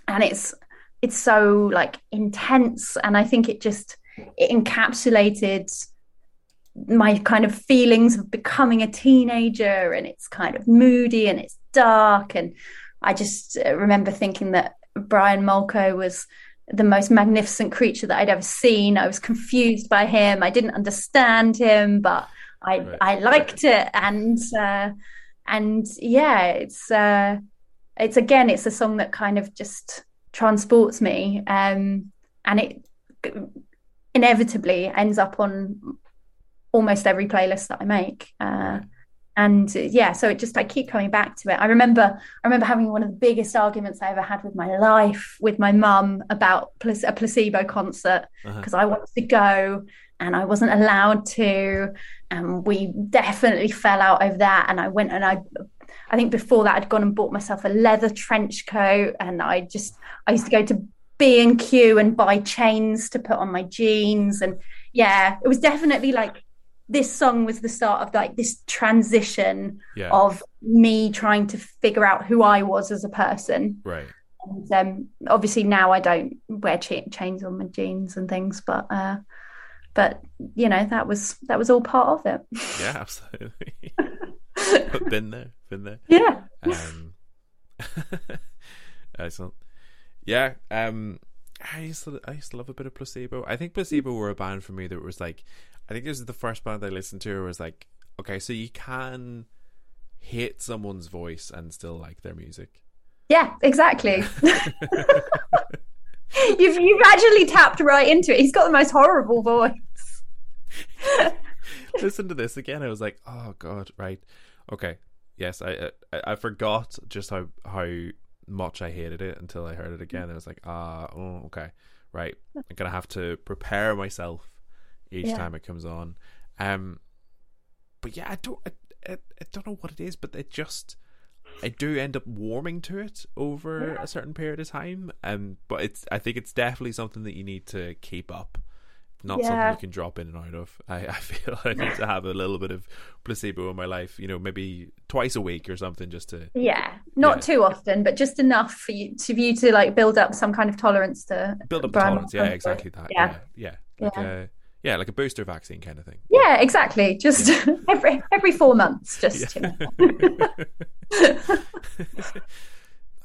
and it's it's so like intense, and I think it just it encapsulated my kind of feelings of becoming a teenager and it's kind of moody and it's dark and i just uh, remember thinking that brian molko was the most magnificent creature that i'd ever seen i was confused by him i didn't understand him but i right. i liked it and uh, and yeah it's uh it's again it's a song that kind of just transports me um and it inevitably ends up on almost every playlist that I make. Uh, and uh, yeah, so it just I keep coming back to it. I remember I remember having one of the biggest arguments I ever had with my life with my mum about a placebo concert because uh-huh. I wanted to go and I wasn't allowed to, and we definitely fell out over that. And I went and I I think before that I'd gone and bought myself a leather trench coat, and I just I used to go to B and Q and buy chains to put on my jeans, and yeah, it was definitely like this song was the start of like this transition yeah. of me trying to figure out who I was as a person. Right. And um, obviously now I don't wear chains on my jeans and things, but uh, but you know that was that was all part of it. Yeah, absolutely. been there, been there. Yeah. Um, excellent. Yeah. Um, I used to I used to love a bit of placebo. I think placebo were a band for me that was like I think this is the first band I listened to was like, okay, so you can hate someone's voice and still like their music. Yeah, exactly. you've you've actually tapped right into it. He's got the most horrible voice. Listen to this again. I was like, oh god, right, okay, yes. I I, I forgot just how how much I hated it until I heard it again. I was like, ah, oh, okay, right. I'm gonna have to prepare myself each yeah. time it comes on. Um, but yeah, I don't, I, I, I, don't know what it is, but it just, I do end up warming to it over yeah. a certain period of time. Um, but it's, I think it's definitely something that you need to keep up. Not yeah. something you can drop in and out of. I, I feel I need to have a little bit of placebo in my life, you know, maybe twice a week or something, just to yeah, not too often, but just enough for you to for you to like build up some kind of tolerance to build up tolerance. Yeah, exactly that. Yeah, yeah, yeah. Like, yeah. Uh, yeah, like a booster vaccine kind of thing. Yeah, exactly. Just yeah. every every four months, just yeah.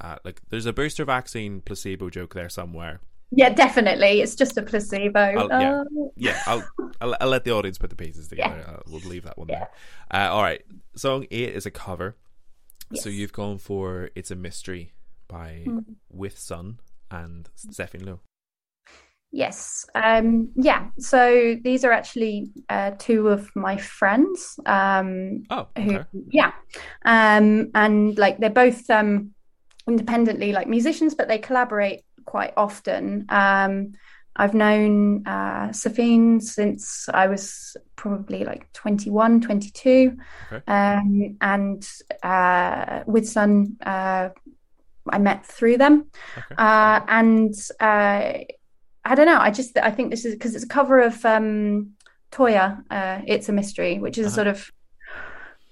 uh, like there's a booster vaccine placebo joke there somewhere. Yeah, definitely. It's just a placebo. I'll, yeah, oh. yeah. I'll, I'll, I'll let the audience put the pieces together. Yeah. Uh, we'll leave that one there. Uh, all right. Song eight is a cover. Yes. So you've gone for "It's a Mystery" by mm. With Sun and Zéphyrin Lowe. Yes. Um, yeah. So these are actually uh, two of my friends. Um, oh, okay. Who, yeah. Um, and like they're both um, independently like musicians, but they collaborate quite often. Um, I've known uh, Safine since I was probably like 21, 22. Okay. Um, and uh, with Sun, uh, I met through them. Okay. Uh, and uh, I don't know. I just I think this is because it's a cover of um, Toyah. Uh, it's a mystery, which is uh-huh. sort of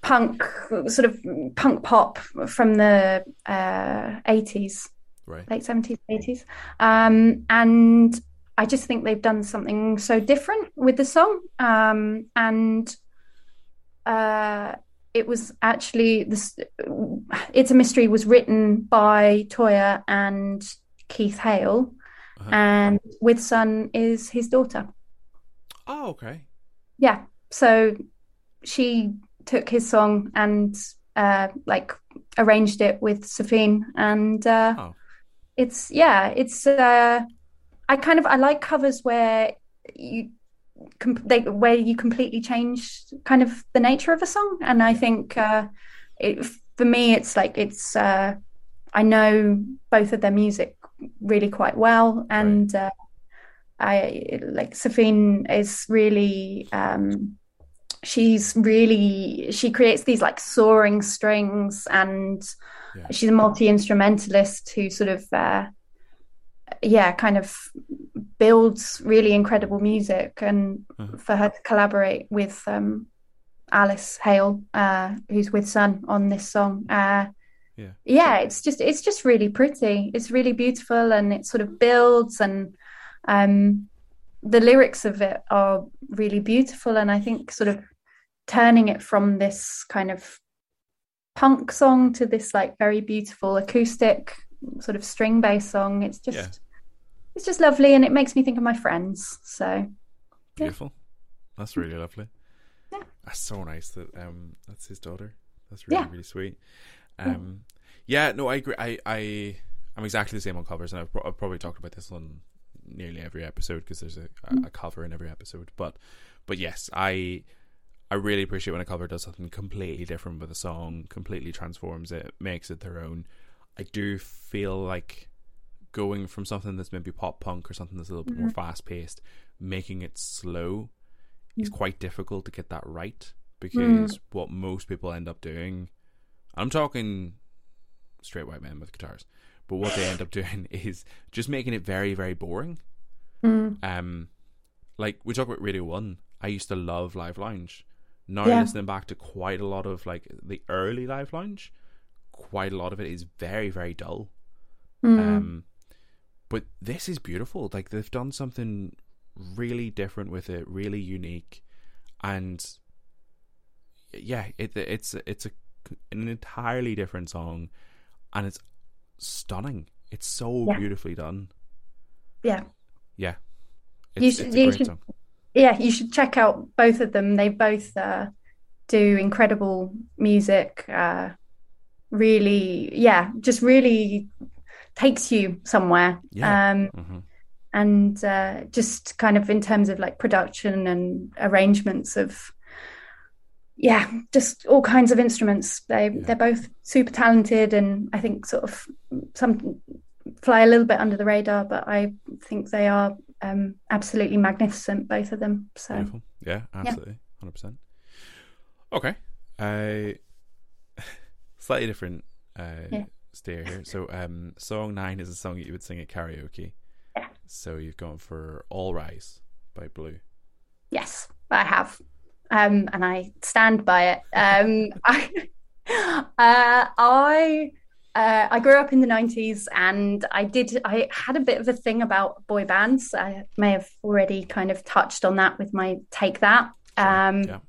punk, sort of punk pop from the uh, eighties, right. late seventies, eighties, um, and I just think they've done something so different with the song, um, and uh, it was actually this. It's a mystery was written by Toyah and Keith Hale uh-huh. and with Son is his daughter. Oh, okay. Yeah. So she took his song and uh, like arranged it with Safine, and uh, oh. It's yeah, it's uh, I kind of I like covers where you com- they, where you completely change kind of the nature of a song, and I think uh, it, for me it's like it's uh, I know both of their music really quite well, and right. uh, I like Safine is really. Um, she's really she creates these like soaring strings and yeah. she's a multi-instrumentalist who sort of uh, yeah kind of builds really incredible music and uh-huh. for her to collaborate with um, alice hale uh, who's with sun on this song uh, yeah yeah it's just it's just really pretty it's really beautiful and it sort of builds and um the lyrics of it are really beautiful and i think sort of turning it from this kind of punk song to this like very beautiful acoustic sort of string bass song it's just yeah. it's just lovely and it makes me think of my friends so beautiful yeah. that's really lovely yeah. that's so nice that um that's his daughter that's really really sweet um, yeah, no, I agree. I, I, I'm exactly the same on covers, and I've, I've probably talked about this on nearly every episode because there's a, a, a, cover in every episode. But, but yes, I, I really appreciate when a cover does something completely different with a song, completely transforms it, makes it their own. I do feel like going from something that's maybe pop punk or something that's a little bit more Mhm. fast paced, making it slow is Mm. quite difficult to get that right because what most people end up doing, I'm talking straight white men with guitars, but what they end up doing is just making it very, very boring. Mm. Um, like we talk about Radio One, I used to love Live Lounge. Now Yeah. listening back to quite a lot of like the early Live Lounge, quite a lot of it is very, very dull. Mm. Um, but this is beautiful. Like they've done something really different with it, really unique, and yeah, it it's it's a an entirely different song, and it's stunning. It's so Yeah. beautifully done. yeah. Yeah, You should- it's a you should- song. Yeah, you should check out both of them. They both uh, do incredible music. Uh, really, yeah, just really takes you somewhere. Yeah. Um, hmm and uh, just kind of in terms of like production and arrangements of, yeah, just all kinds of instruments. They Yeah. they're both super talented, and I think sort of some fly a little bit under the radar, but I think they are um, absolutely magnificent, both of them. So. Beautiful. Yeah, absolutely. 100%. Okay. Uh, slightly different uh, Yeah. steer here. So, um, song nine is a song that you would sing at karaoke. Yeah. So, you've gone for All Rise by Blue. Yes, I have. Um, and I stand by it. Um, I, uh, I, uh, I grew up in the 90s and I did, I had a bit of a thing about boy bands. I may have already kind of touched on that with my Take That. Um, yeah.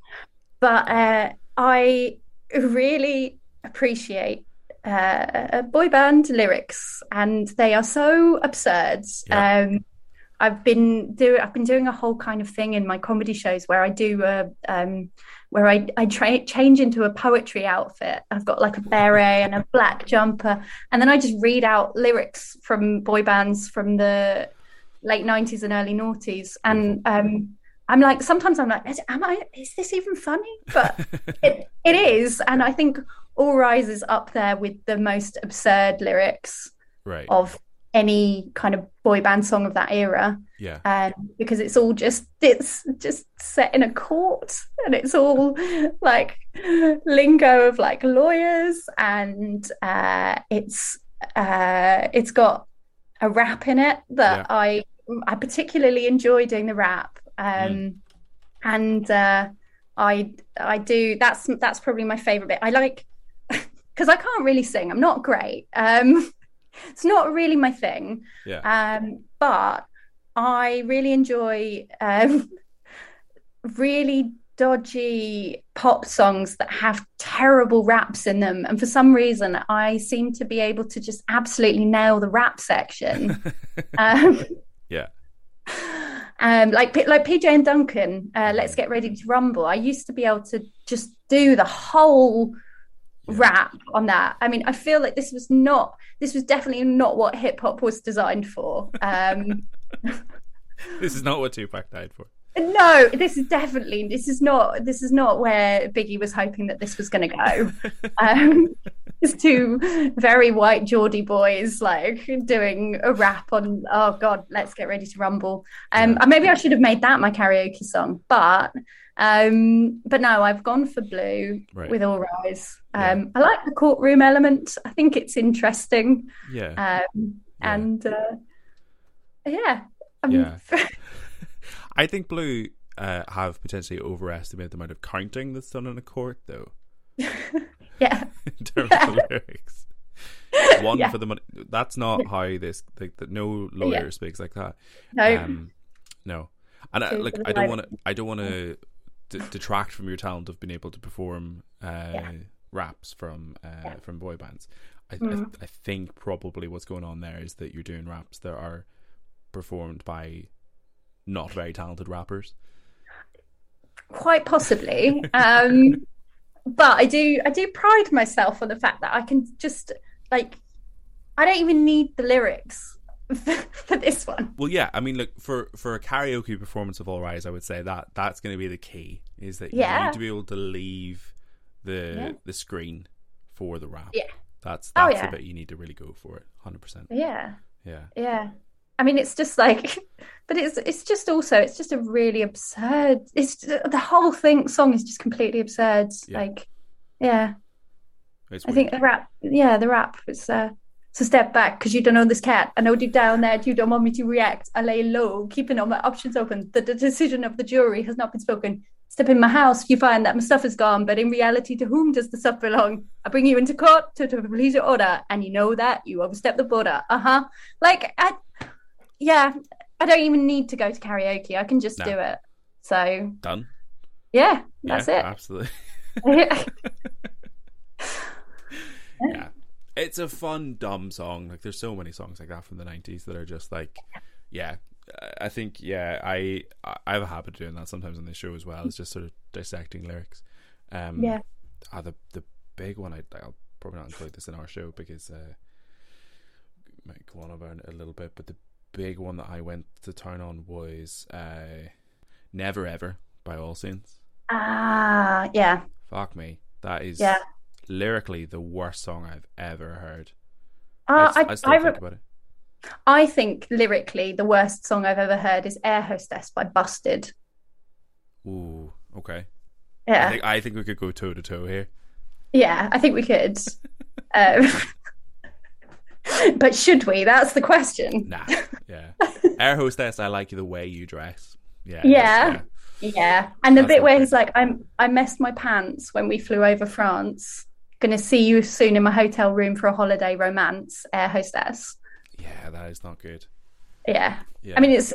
but uh, I really appreciate uh, boy band lyrics, and they are so absurd. Yeah. Um, I've been do I've been doing a whole kind of thing in my comedy shows where I do a um, where I I tra- change into a poetry outfit. I've got like a beret and a black jumper, and then I just read out lyrics from boy bands from the late nineties and early noughties, and um, I'm like sometimes I'm like, is, am I? Is this even funny? But it, it is, and I think All Rises up there with the most absurd lyrics right. of any kind of boy band song of that era. Yeah. um, because it's all just it's just set in a court and it's all like lingo of like lawyers and uh, it's uh, it's got a rap in it that Yeah. I I particularly enjoy doing the rap. Um, and uh, I I do that's that's probably my favorite bit. I like because I can't really sing. I'm not great. Um, it's not really my thing Yeah. um, but I really enjoy um, really dodgy pop songs that have terrible raps in them. And for some reason, I seem to be able to just absolutely nail the rap section. um, yeah. um, like like PJ and Duncan, uh, let's get ready to rumble. I used to be able to just do the whole Yeah. rap on that. I mean, I feel like this was not, this was definitely not what hip hop was designed for. Um, This is not what Tupac died for. no, this is definitely, this is not, this is not where Biggie was hoping that this was going to go. Um, it's two very white Geordie boys like doing a rap on, oh God, let's get ready to rumble. Um, and maybe I should have made that my karaoke song, but um, but no, I've gone for blue Right. with All Rise. Um, I like the courtroom element. I think it's interesting. Yeah. Um, Yeah. and uh, yeah, um, Yeah. I think Blue uh, have potentially overestimated the amount of counting that's done in a court, though, yeah, in terms of the lyrics. One Yeah. for the money. That's not how this. Like, that no lawyer speaks like that. no, Um, no, and I, like I don't want to. I don't want to d- detract from your talent of being able to perform uh, Yeah. raps from uh, Yeah. from boy bands. I, I, Mhm. I think probably what's going on there is that you're doing raps that are performed by not very talented rappers. quite possibly. Um, but I do, I do pride myself on the fact that I can just like, I don't even need the lyrics for this one. Well, yeah, I mean, look for for a karaoke performance of All Rise, I would say that that's going to be the key. Is that you need to be able to leave the Yeah. the screen for the rap. Yeah. That's Oh, that's yeah. the bit you need to really go for it. Hundred percent. Yeah. Yeah. Yeah. I mean, it's just like, but it's it's just also it's just a really absurd. It's the whole thing song is just completely absurd. Yeah. Like, yeah, It's I think the rap, yeah, the rap is uh, a step back because you don't know this cat. I know deep down that you don't want me to react. I lay low, keeping all my options open. The, the decision of the jury has not been spoken. Step in my house, you find that my stuff is gone. But in reality, to whom does the stuff belong? I bring you into court to, to please your order, and you know that you overstep the border. Uh huh. Like, I, yeah, I don't even need to go to karaoke. I can just No. do it. So done. yeah, that's yeah, it. Absolutely. Yeah. yeah. It's a fun, dumb song. Like there's so many songs like that from the '90s that are just like, yeah. I- think yeah, I I have a habit of doing that sometimes on this show as well. It's just sort of dissecting lyrics. Um, Yeah. Ah, the the big one I I'll probably not include this in our show because uh, might go on about it a little bit. But the big one that I went to town on was uh, "Never Ever" by All Saints. Ah, yeah, Fuck me, that is yeah. Lyrically the worst song I've ever heard. Uh, I, I, I still I, think about it. I think lyrically the worst song I've ever heard is Air Hostess by Busted. Ooh, okay. Yeah, I think I think we could go toe to toe here. yeah, I think we could. um, but should we? That's the question. Nah, yeah. Air hostess, I like the way you dress. Yeah, Yeah. that's- Yeah, and the That's bit where he's like, "I'm I messed my pants when we flew over France. Gonna see you soon in my hotel room for a holiday romance." Air Hostess. yeah. yeah, that is not good. Yeah, Yeah, I mean it's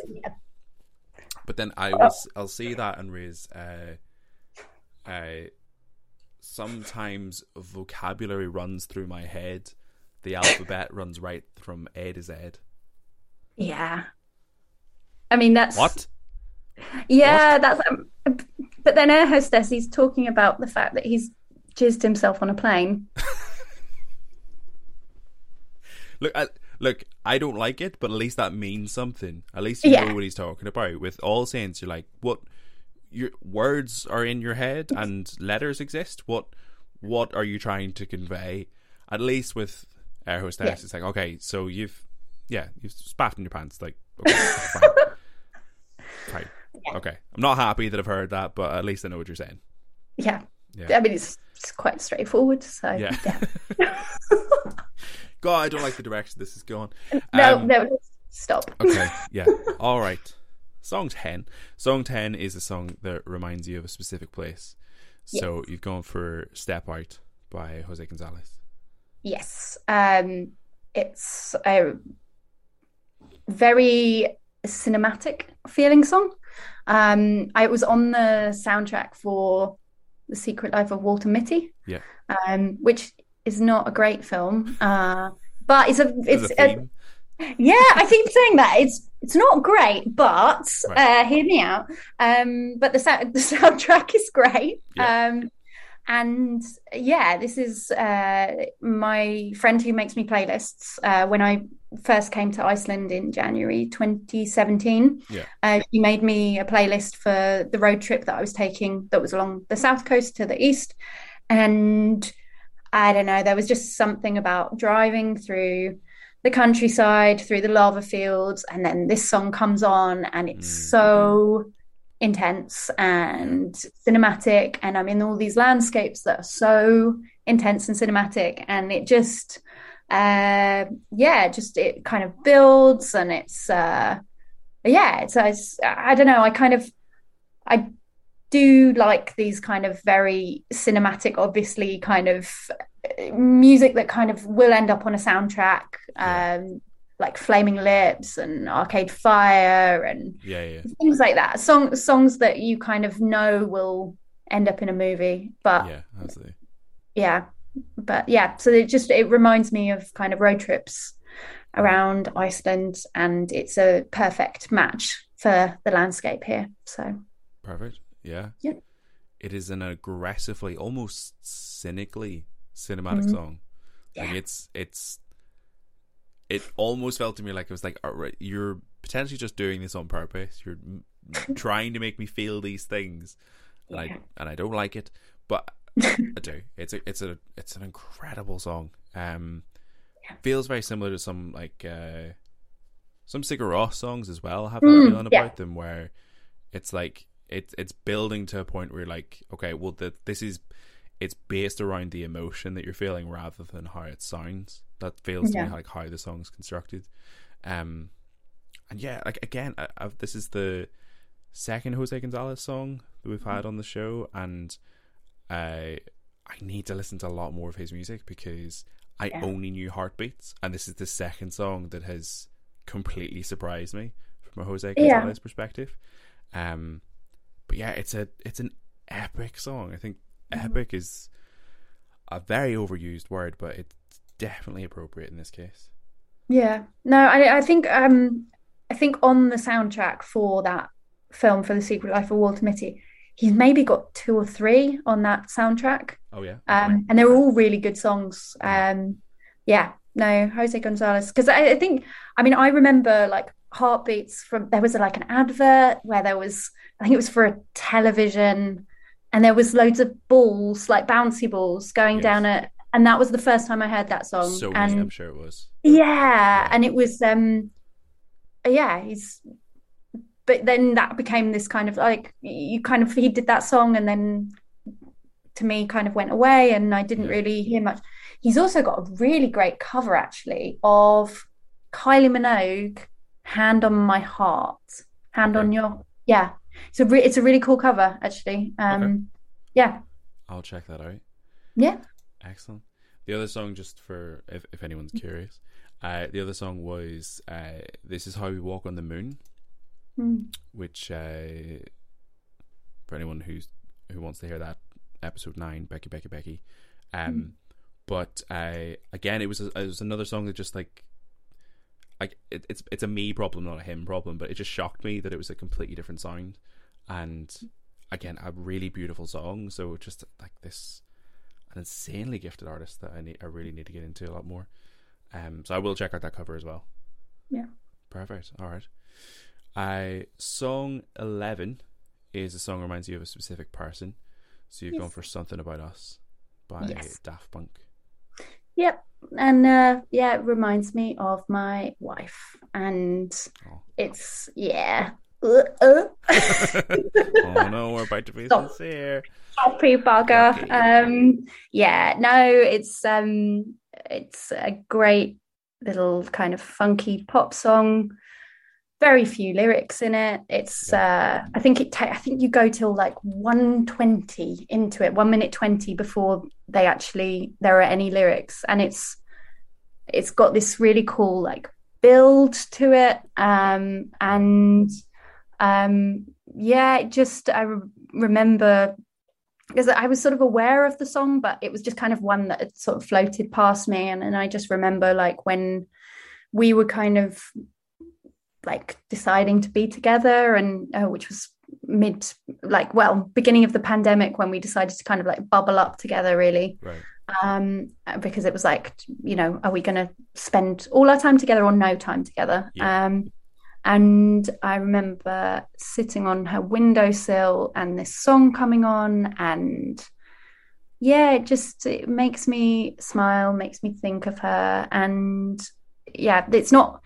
but then I was I'll see that and raise uh, uh, sometimes vocabulary runs through my head. The alphabet runs right from A to Z. yeah. I mean that's What? Yeah, that's. Um, but then air hostess, he's talking about the fact that he's jizzed himself on a plane. Look, I, look, I don't like it, but at least that means something. At least you Yeah. know what he's talking about. With all saints, you're like, what? Your words are in your head and letters exist. What? What are you trying to convey? At least with air hostess, Yeah. it's like, okay, so you've, yeah, you've spat in your pants. Like, okay, fine. fine. Okay, I'm not happy that I've heard that, but at least I know what you're saying. Yeah, Yeah. I mean it's, it's quite straightforward. So Yeah. yeah. God, I don't like the direction this is going. no, Um, no, stop. Okay, yeah. All right. Song 10. Song 10 is a song that reminds you of a specific place. So you've gone for Step Out by Jose Gonzalez. Yes, um, it's a very cinematic feeling song. Um, I was on the soundtrack for The Secret Life of Walter Mitty, Yeah. um, which is not a great film, uh, but it's a it's a a, yeah. I keep saying that it's it's not great, but Right. uh, hear me out. Um, but the sou- the soundtrack is great. Yeah. Um, and yeah, this is uh, my friend who makes me playlists. Uh, when I first came to Iceland in January 2017, Yeah. uh, she made me a playlist for the road trip that I was taking that was along the south coast to the east. And I don't know, there was just something about driving through the countryside, through the lava fields, and then this song comes on, and it's Mm. so intense and cinematic and i'm in all these landscapes that are so intense and cinematic and it just uh yeah just it kind of builds and it's uh yeah it's, it's i don't know i kind of i do like these kind of very cinematic obviously kind of uh, music that kind of will end up on a soundtrack um like flaming lips and arcade fire and Yeah, yeah. things like that. Song songs that you kind of know will end up in a movie, but Yeah, absolutely. yeah, but yeah. So it just it reminds me of kind of road trips around Iceland, and it's a perfect match for the landscape here. So Perfect. Yeah. Yeah. It is an aggressively, almost cynically cinematic Mhm. song. Like Yeah. it's it's it almost felt to me like it was like you're potentially just doing this on purpose. You're trying to make me feel these things, and yeah. I and I don't like it, but I do. It's a it's a it's an incredible song. Um, yeah. feels very similar to some like uh, some Sigur Rós songs as well. Have that mm, feeling yeah. about them where it's like it's it's building to a point where like okay, well the, this is it's based around the emotion that you're feeling rather than how it sounds. That feels yeah. to me like how the song's constructed. Um, and yeah, like again, I, I've, this is the second Jose Gonzalez song that we've had mm. on the show, and I I need to listen to a lot more of his music because I yeah. only knew Heartbeats, and this is the second song that has completely surprised me from a Jose Gonzalez yeah. perspective. Um, but yeah, it's a it's an epic song. I think mm-hmm. epic is a very overused word, but it's definitely appropriate in this case. Yeah, no, I I think um I think on the soundtrack for that film for the Secret Life of Walter Mitty, he's maybe got two or three on that soundtrack. Oh yeah, um, and they're all really good songs. Um, yeah, no, Jose Gonzalez, because I, I, think, I mean, I remember like heartbeats from there was a, like an advert where there was, I think it was for a television, and there was loads of balls, like bouncy balls, going yes. down it, and that was the first time I heard that song. So and, I'm sure it was. Yeah, yeah, and it was, um, yeah, he's but then that became this kind of like you kind of he did that song and then to me kind of went away and I didn't really hear much. He's also got a really great cover actually of Kylie Minogue, "Hand on My Heart," "Hand okay. on Your." Yeah, it's a re- it's a really cool cover actually. Um, okay. Yeah, I'll check that out. Yeah, excellent. The other song, just for if if anyone's curious, uh, the other song was uh, "This Is How We Walk on the Moon." mm. which uh, for anyone who's who wants to hear that episode nine, Becky, Becky, Becky. Um, mm. But uh, again, it was a, it was another song that just like like it, it's it's a me problem, not a him problem. But it just shocked me that it was a completely different sound, and again, a really beautiful song. So just like this, an insanely gifted artist that I need, I really need to get into a lot more. Um, so I will check out that cover as well. Yeah. Perfect. All right. I song eleven is a song reminds you of a specific person. So you've yes. gone for something about us by yes. Daft Punk. Yep. And uh, yeah, it reminds me of my wife. And oh. it's yeah. Uh, uh. oh no, we're about to be Stop. sincere. Happy bugger. Um yeah, no, it's um it's a great little kind of funky pop song very few lyrics in it. It's uh, I think it ta- I think you go till like 120 into it, one minute 20 before they actually there are any lyrics. And it's it's got this really cool like build to it. Um and um yeah, it just I re- remember because I was sort of aware of the song, but it was just kind of one that had sort of floated past me. And, and I just remember like when we were kind of like deciding to be together and uh, which was mid like well beginning of the pandemic when we decided to kind of like bubble up together really right um because it was like you know are we going to spend all our time together or no time together yeah. um and i remember sitting on her windowsill and this song coming on and yeah it just it makes me smile makes me think of her and yeah it's not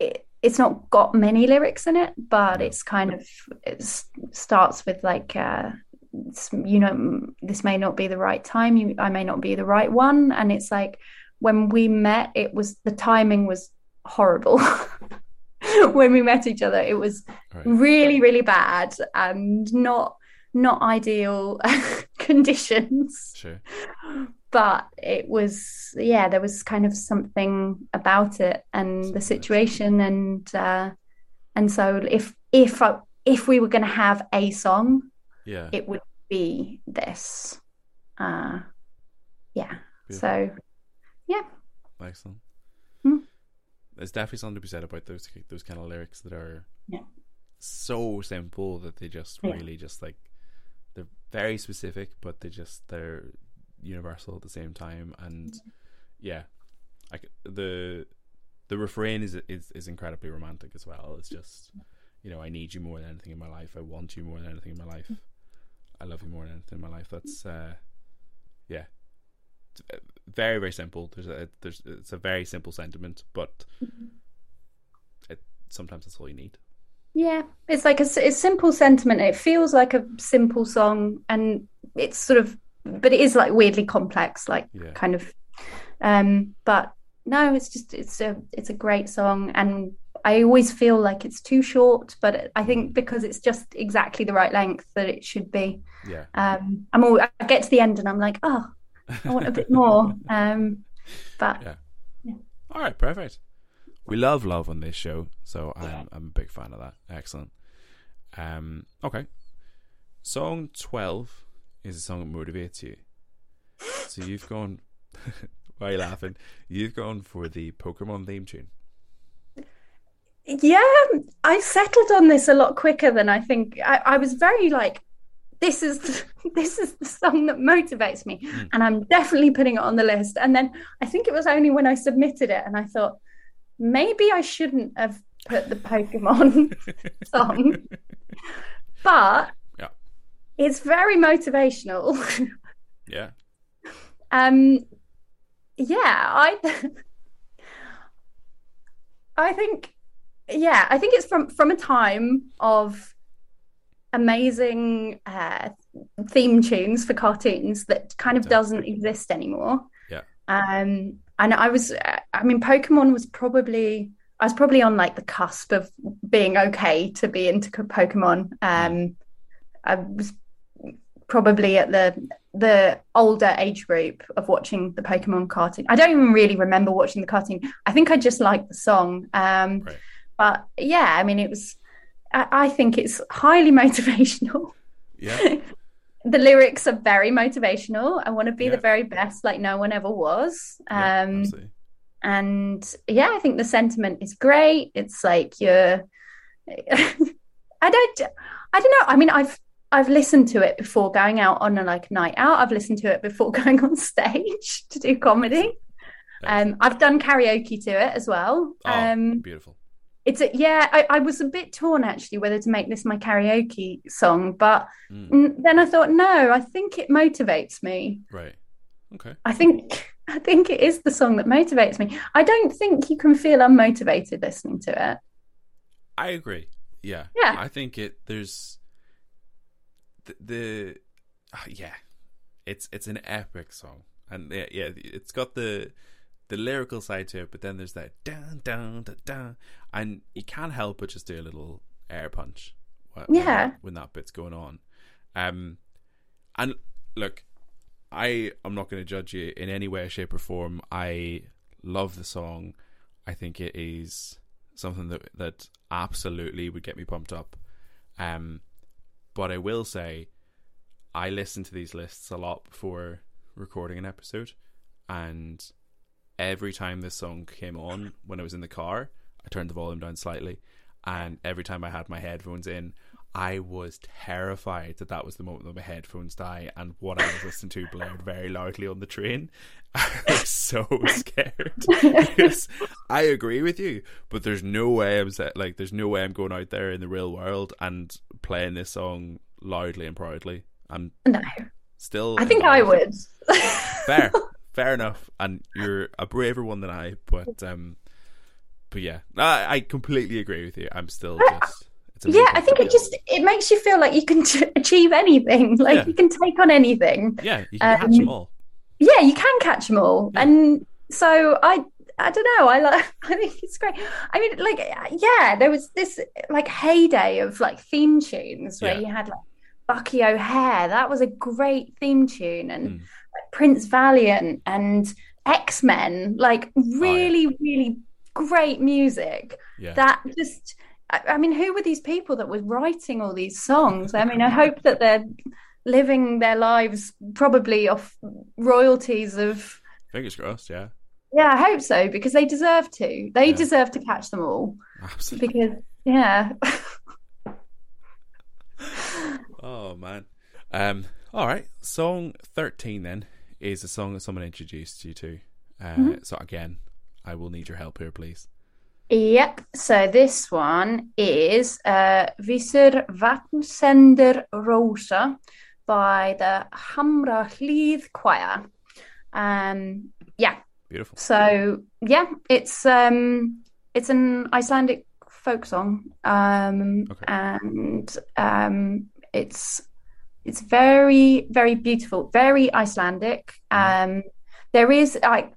it, it's not got many lyrics in it, but it's kind of it starts with like uh, you know this may not be the right time. You, I may not be the right one, and it's like when we met, it was the timing was horrible. when we met each other, it was right. really really bad and not not ideal conditions. Sure but it was yeah there was kind of something about it and the situation and uh and so if if I, if we were going to have a song yeah it would be this uh yeah Beautiful. so yeah excellent. There's definitely something to be said about those those kind of lyrics that are yeah so simple that they just yeah. really just like they're very specific but they just they're universal at the same time and yeah like the the refrain is is is incredibly romantic as well. It's just you know I need you more than anything in my life. I want you more than anything in my life. I love you more than anything in my life. That's uh, yeah, very very simple. There's a there's it's a very simple sentiment, but it, sometimes that's all you need. Yeah, it's like a, a simple sentiment. It feels like a simple song, and it's sort of, but it is like weirdly complex, like yeah. kind of. Um, but no, it's just it's a it's a great song, and I always feel like it's too short, but I think because it's just exactly the right length that it should be. Yeah. Um, I'm all I get to the end and I'm like, oh, I want a bit more. Um, but yeah. yeah. All right, perfect. We love love on this show, so I'm I'm a big fan of that. Excellent. Um, okay. Song twelve is a song that motivates you. So you've gone. why are you laughing? You've gone for the Pokemon theme tune. Yeah, I settled on this a lot quicker than I think. I, I was very like, this is this is the song that motivates me, mm. and I'm definitely putting it on the list. And then I think it was only when I submitted it, and I thought maybe I shouldn't have put the Pokemon song, but yeah. it's very motivational. yeah. Um. Yeah, I. I think yeah, I think it's from from a time of amazing uh, theme tunes for cartoons that kind of doesn't exist anymore. Yeah. Um, and I was, I mean, Pokemon was probably, I was probably on like the cusp of being okay to be into Pokemon. Um, I was probably at the the older age group of watching the Pokemon cartoon. I don't even really remember watching the cartoon. I think I just liked the song. Um, right. But yeah, I mean, it was. I, think it's highly motivational. Yeah. the lyrics are very motivational. I want to be yeah. the very best, like no one ever was. Um, yeah, and yeah, I think the sentiment is great. It's like you're. I don't. I don't know. I mean, I've I've listened to it before going out on a like night out. I've listened to it before going on stage to do comedy. Um, I've done karaoke to it as well. Oh, um, beautiful it's a, yeah I, I, was a bit torn actually whether to make this my karaoke song but mm. then i thought no i think it motivates me. Right. Okay. I think i think it is the song that motivates me. I don't think you can feel unmotivated listening to it. I agree. Yeah. Yeah. I think it there's the, the uh, yeah. It's it's an epic song. And yeah, yeah it's got the the lyrical side to it, but then there's that down, down, down, down, and you can't help but just do a little air punch. When, yeah, when that bit's going on, um, and look, I am not going to judge you in any way, shape, or form. I love the song. I think it is something that that absolutely would get me pumped up. Um, but I will say, I listen to these lists a lot before recording an episode, and every time this song came on when I was in the car, I turned the volume down slightly, and every time I had my headphones in, I was terrified that that was the moment that my headphones die and what I was listening to blared very loudly on the train. I was so scared because I agree with you, but there's no way I'm like there's no way I'm going out there in the real world and playing this song loudly and proudly. I'm no. still. I think I would. Fair, fair enough, and you're a braver one than I. But um, but yeah, I, I completely agree with you. I'm still just. yeah, I think it just it makes you feel like you can t- achieve anything. Like yeah. you can take on anything. Yeah, you can um, catch them all. Yeah, you can catch them all, yeah. and so I I don't know. I like. I think it's great. I mean, like, yeah, there was this like heyday of like theme tunes where yeah. you had like Bucky O'Hare. That was a great theme tune, and mm. Prince Valiant and X Men, like really, oh, yeah. really great music yeah. that just. I mean, who were these people that were writing all these songs? I mean, I hope that they're living their lives probably off royalties of. Fingers crossed, yeah. Yeah, I hope so because they deserve to. They yeah. deserve to catch them all. Absolutely. Because yeah. oh man. Um all right, song thirteen then is a song that someone introduced you to. Uh, mm-hmm. So again, I will need your help here, please. Yep. So this one is uh, Visir Vatnsender Rosa by the Hamrahlíð Choir. Um, yeah. Beautiful. So yeah, it's um, it's an Icelandic folk song, um, Okay. and um, it's it's very very beautiful, very Icelandic. Um, there is I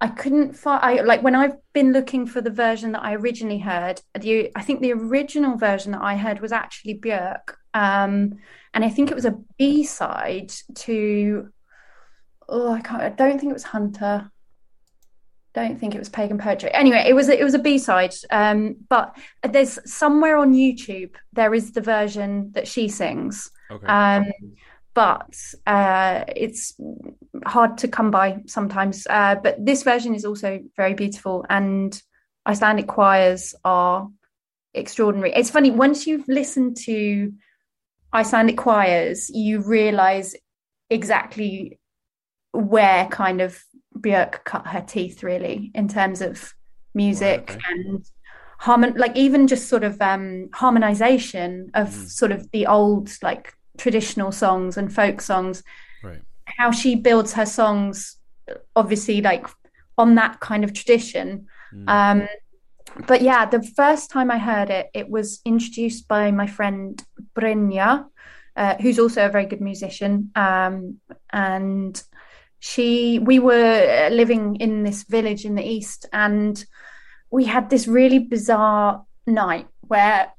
I couldn't find I like when I've been looking for the version that I originally heard. The I think the original version that I heard was actually Björk, um, and I think it was a B side to oh I can't I don't think it was Hunter. Don't think it was pagan poetry. Anyway, it was it was a B side. Um, but there's somewhere on YouTube there is the version that she sings. Okay. Um, but uh, it's hard to come by sometimes. Uh, but this version is also very beautiful, and Icelandic choirs are extraordinary. It's funny once you've listened to Icelandic choirs, you realize exactly where kind of Björk cut her teeth, really, in terms of music okay. and harmon, like even just sort of um, harmonization of Mm. sort of the old like traditional songs and folk songs right. how she builds her songs obviously like on that kind of tradition Mm. um but yeah the first time i heard it it was introduced by my friend Brynja uh, who's also a very good musician um and she we were living in this village in the east and we had this really bizarre night where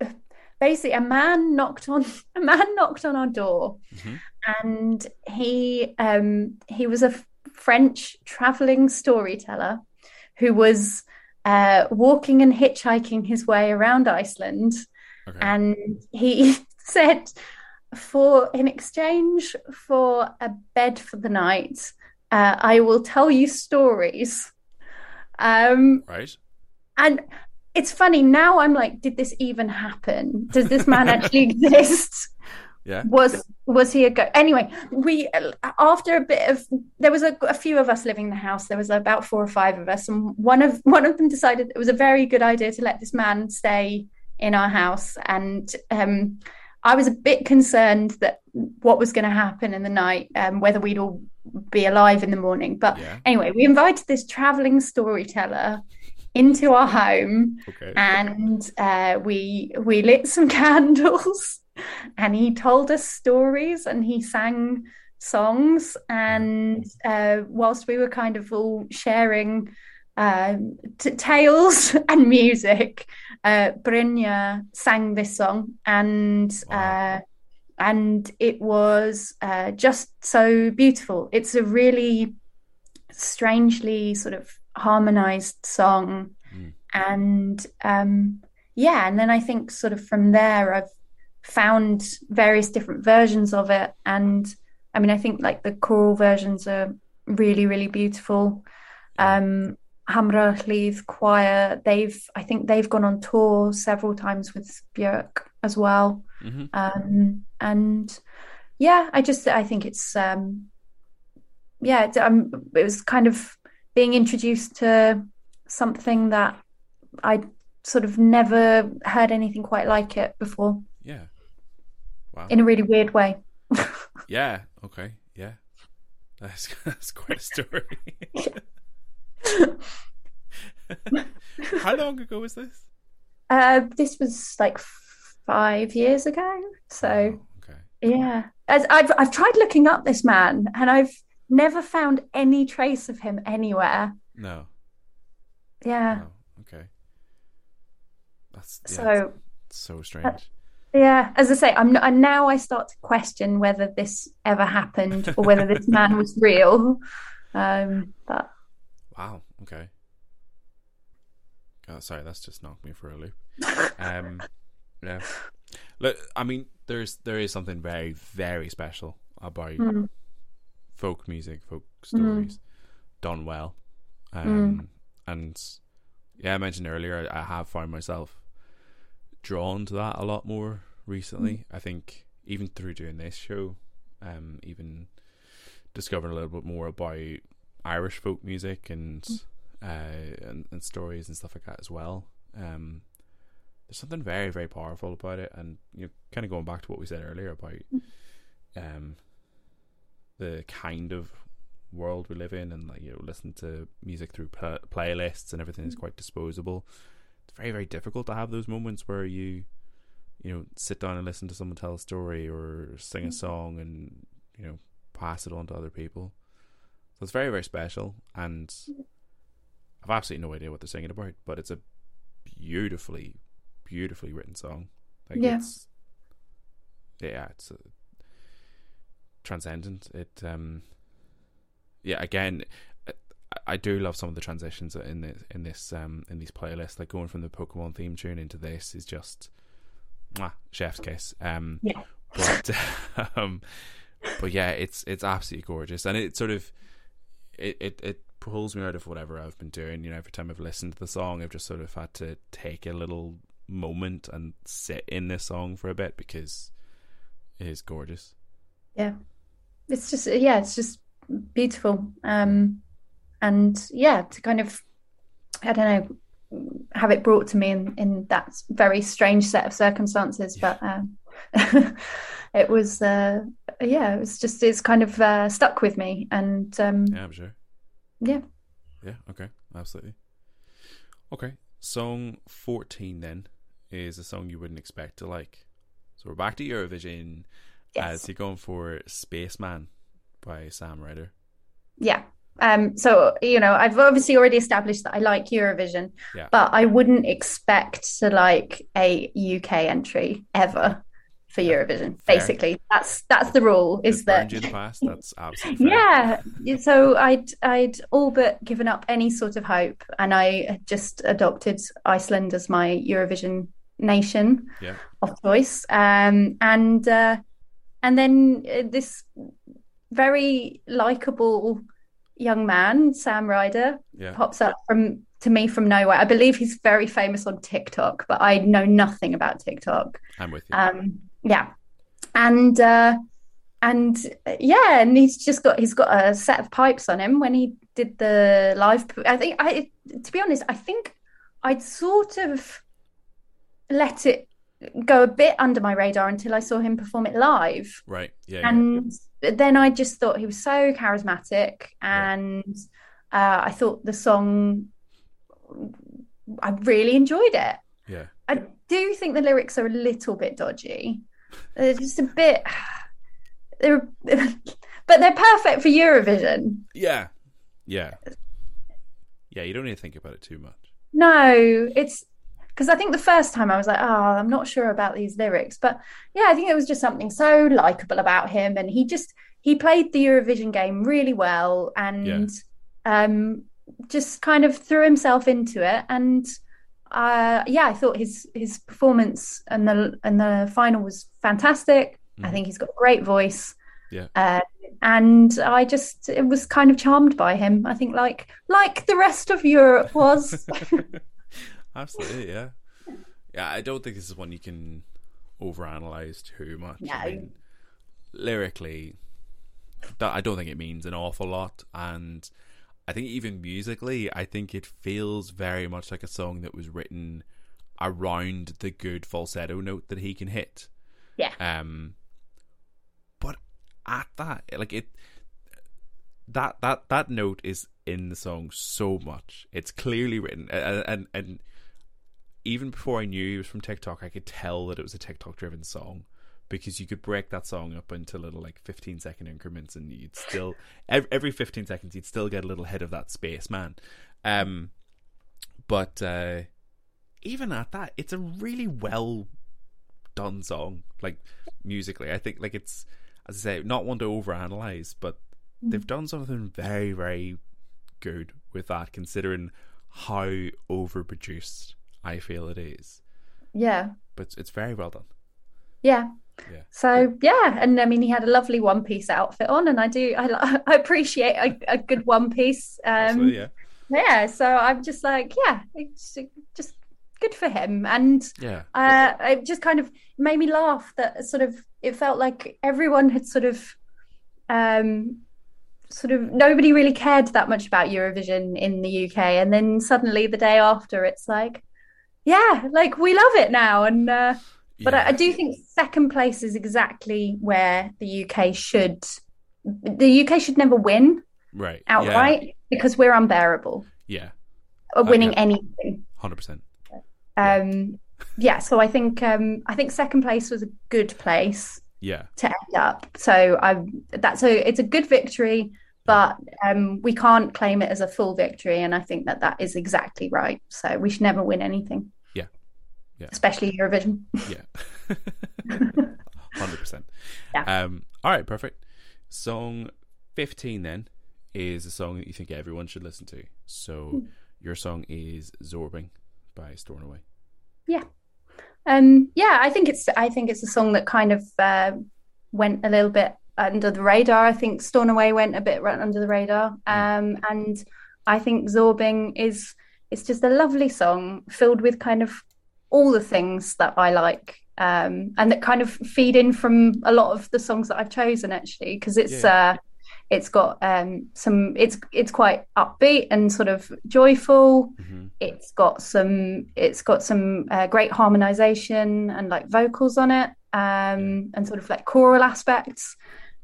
basically a man knocked on a man knocked on our door Mhm. and he um he was a f- french traveling storyteller who was uh walking and hitchhiking his way around iceland Okay. and he said for in exchange for a bed for the night uh, i will tell you stories um right. and it's funny now i'm like did this even happen does this man actually exist Yeah. was was he a go anyway we after a bit of there was a, a few of us living in the house there was about four or five of us and one of one of them decided it was a very good idea to let this man stay in our house and um i was a bit concerned that what was going to happen in the night um whether we'd all be alive in the morning but Yeah. anyway we invited this traveling storyteller into our home Okay. and uh, we we lit some candles and he told us stories and he sang songs and uh, whilst we were kind of all sharing um, t- tales and music. Uh, Brynja sang this song and Wow. uh, and it was uh, just so beautiful. It's a really strangely sort of harmonized song. Mm. and um yeah and then i think sort of from there i've found various different versions of it. And i mean i think like the choral versions are really really beautiful. Um Hamrahlíð choir they've i think they've gone on tour several times with björk as well hmm um and yeah i just i think it's um yeah it, um, it was kind of being introduced to something that i sort of never heard anything quite like it before Yeah. Wow. in a really weird way yeah. Okay. Yeah. That's that's quite a story. How long ago was this? uh this was like five years ago so Oh, okay. yeah As I've, I've tried looking up this man and i've never found any trace of him anywhere No. yeah No. Okay. That's yeah, so so strange. Yeah, as I say, I'm, not, and now I start to question whether this ever happened or whether this man was real. Um, but Wow. Okay. Oh, sorry, that's just knocked me for a loop. Um, yeah. Look, I mean, there's there is something very very special about mm, folk music, folk stories done well. Um, and yeah, I mentioned earlier, I, I have found myself drawn to that a lot more recently. I think even through doing this show, um, even discovering a little bit more about Irish folk music and uh, and, and stories and stuff like that as well. Um, there's something very very powerful about it, and you know, kind of going back to what we said earlier about um, the kind of world we live in, and like you know, listen to music through pl- playlists and everything is quite disposable. It's very very difficult to have those moments where you you know sit down and listen to someone tell a story or sing a song and you know pass it on to other people. So it's very very special, and I've absolutely no idea what they're singing about, but it's a beautifully beautifully written song. Like Yeah. it's yeah, it's uh, transcendent. It um yeah, again, I, I do love some of the transitions in this in this um in these playlists. Like going from the Pokemon theme tune into this is just mwah, chef's kiss. Um, Yeah. but um, but yeah, it's it's absolutely gorgeous, and it sort of it, it it pulls me out of whatever I've been doing. You know, every time I've listened to the song, I've just sort of had to take a little moment and sit in this song for a bit because it is gorgeous. Yeah. It's just yeah, it's just beautiful. Um and yeah, to kind of I don't know have it brought to me in, in that very strange set of circumstances, Yeah. but um it was uh yeah, it was just it's kind of uh stuck with me and um Yeah, I'm sure. yeah. Yeah, okay, absolutely. Okay, song 14 then is a song you wouldn't expect to like. So we're back to Eurovision Yes. as you're going for Spaceman by Sam Ryder. Yeah. Um, so, you know, I've obviously already established that I like Eurovision, Yeah. but I wouldn't expect to like a UK entry ever for Eurovision. Fair. Basically, that's that's the rule. Is that you in the past? That's absolutely fair. yeah? So I'd I'd all but given up any sort of hope, and I had just adopted Iceland as my Eurovision nation Yeah. of choice. Um, and uh, and then uh, this very likable young man, Sam Ryder, Yeah. pops up from to me from nowhere. I believe he's very famous on TikTok, but I know nothing about TikTok. I'm with you. Um, yeah, and uh, and uh, yeah, and he's just got he's got a set of pipes on him when he did the live. I think I, to be honest, I think I'd sort of let it go a bit under my radar until I saw him perform it live. right. Yeah. yeah. And then I just thought he was so charismatic, Yeah. and uh, I thought the song, I really enjoyed it. yeah. I do think the lyrics are a little bit dodgy. They're just a bit, they're, but they're perfect for Eurovision. Yeah. Yeah. Yeah, you don't need to think about it too much. No, it's because I think the first time I was like, oh, I'm not sure about these lyrics, but yeah, I think it was just something so likable about him, and he just he played the Eurovision game really well, and um, just kind of threw himself into it, and uh, yeah, I thought his his performance and the and the final was fantastic. I Mhm. think he's got a great voice. Yeah. Uh, and I just it was kind of charmed by him. I think like like the rest of Europe was. Absolutely, yeah. Yeah, I don't think this is one you can overanalyze too much. I No. mean, lyrically, that I don't think it means an awful lot, and I think even musically, I think it feels very much like a song that was written around the good falsetto note that he can hit. Yeah. Um, but at that, like it, that that that note is in the song so much. It's clearly written, and and, and even before I knew he was from TikTok, I could tell that it was a TikTok driven song because you could break that song up into little like 15 second increments and you'd still every, every 15 seconds you'd still get a little hit of that space man. Um but uh even at that it's a really well done song like musically. I think like it's as i say not one to overanalyze but they've done something very very good with that considering how overproduced i feel it is. Yeah. but it's very well done. Yeah. Yeah. So yeah, and I mean he had a lovely one piece outfit on, and I do I, I appreciate a, a good one piece. Um, yeah yeah. So I'm just like yeah, it's just good for him, and yeah uh, it just kind of made me laugh that sort of it felt like everyone had sort of um sort of nobody really cared that much about Eurovision in the UK, and then suddenly the day after, it's like, yeah, like we love it now, and. Uh, but I, I, do think second place is exactly where the UK should. The UK should never win, right? Outright yeah. because we're unbearable. Yeah, of winning okay. anything. Hundred percent. Um, yeah. So I think um, I think second place was a good place. Yeah. To end up, so I that's a it's a good victory, but um, we can't claim it as a full victory, and I think that that is exactly right. So we should never win anything. Yeah. Especially Eurovision. Yeah. Hundred percent. Yeah. Um, all right, perfect. Song fifteen then is a song that you think everyone should listen to. So mm. your song is Zorbing by Stornoway. Yeah. Um, yeah, I think it's I think it's a song that kind of uh, went a little bit under the radar. I think Stornoway went a bit right under the radar. Hmm. Um, and I think Zorbing is it's just a lovely song filled with kind of all the things that I like um, and that kind of feed in from a lot of the songs that I've chosen actually because it's yeah. uh, it's got um, some it's it's quite upbeat and sort of joyful mm-hmm. it's got some it's got some uh, great harmonization and like vocals on it um, and sort of like choral aspects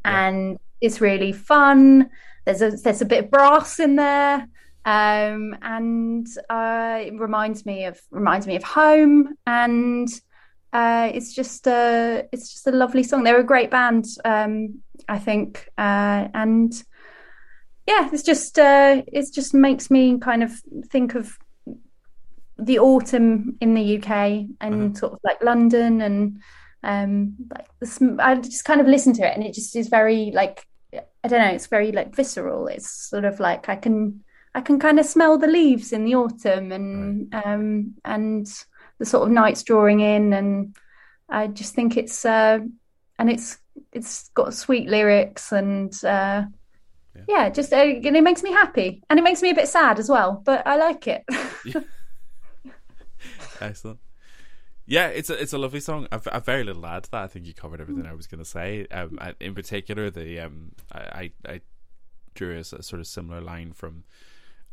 yeah. and it's really fun there's a there's a bit of brass in there um, and uh, it reminds me of reminds me of home, and uh, it's just a it's just a lovely song. They're a great band, um, I think, uh, and yeah, it's just uh, it just makes me kind of think of the autumn in the UK and mm-hmm. sort of like London and um, like the, I just kind of listen to it and it just is very like I don't know, it's very like visceral. It's sort of like I can I can kind of smell the leaves in the autumn and right. um, and the sort of nights drawing in, and I just think it's uh, and it's it's got sweet lyrics and uh, yeah. yeah, just uh, and it makes me happy and it makes me a bit sad as well, but I like it. Excellent. Yeah, it's a it's a lovely song. I've, I've very little to add to that. I think you covered everything I was going to say. Um, in particular, the um, I I drew a, a, sort of similar line from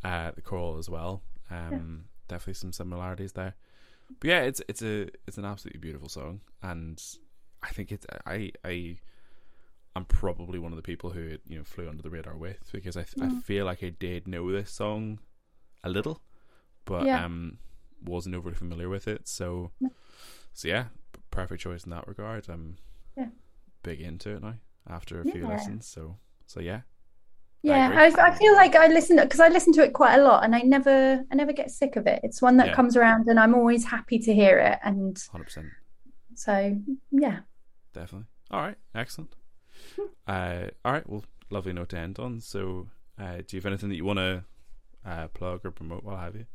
uh, the choral as well. Um, yeah. Definitely some similarities there. But yeah, it's it's a it's an absolutely beautiful song, and I think it's I I I'm probably one of the people who it, you know flew under the radar with because I. I feel like I did know this song a little, but yeah. um wasn't overly familiar with it. So so yeah, perfect choice in that regard. I'm yeah. big into it now after a few lessons. So so yeah, yeah, I, I, feel like I listen because I listen to it quite a lot, and I never, I never get sick of it. It's one that yeah. comes around, and I'm always happy to hear it. And hundred percent. So yeah, definitely. All right, excellent. Hmm. uh, all right, well, lovely note to end on. So, uh, do you have anything that you want to uh, plug or promote? What have you?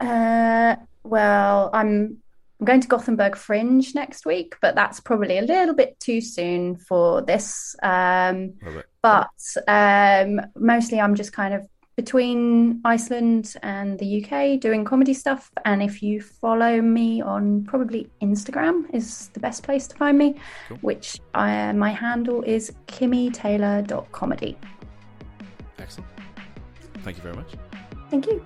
Uh, well, I'm I'm going to Gothenburg Fringe next week, but that's probably a little bit too soon for this. Um, but um, mostly I'm just kind of between Iceland and the UK doing comedy stuff. And if you follow me on probably Instagram is the best place to find me, cool. which I, my handle is kimitayler.comedy. Excellent. Thank you very much. Thank you.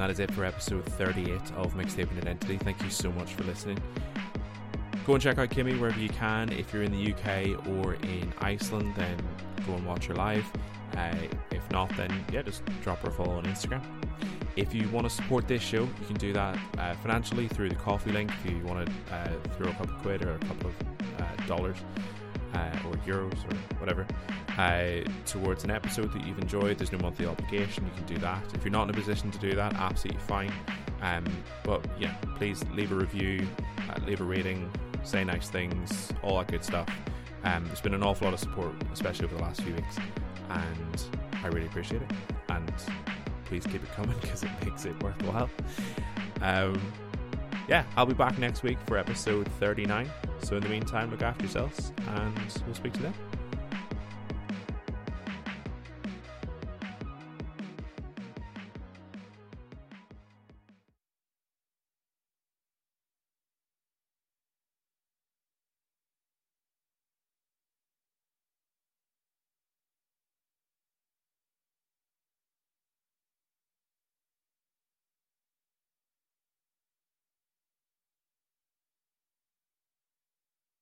That is it for episode 38 of Mixtaping Identity. Thank you so much for listening. Go and check out Kimi wherever you can. If you're in the UK or in Iceland, then go and watch her live. Uh, if not, then yeah, just drop her a follow on Instagram. If you want to support this show, you can do that uh, financially through the Ko-fi link. If you want to uh, throw a couple of quid or a couple of uh, dollars uh, or euros or whatever, uh, towards an episode that you've enjoyed. There's no monthly obligation. You can do that. If you're not in a position to do that, absolutely fine. Um, but yeah, please leave a review, uh, leave a rating, say nice things, all that good stuff. Um, there's been an awful lot of support, especially over the last few weeks, and I really appreciate it. And please keep it coming because it makes it worthwhile. Um, yeah, I'll be back next week for episode 39. So in the meantime, look after yourselves, and we'll speak to then.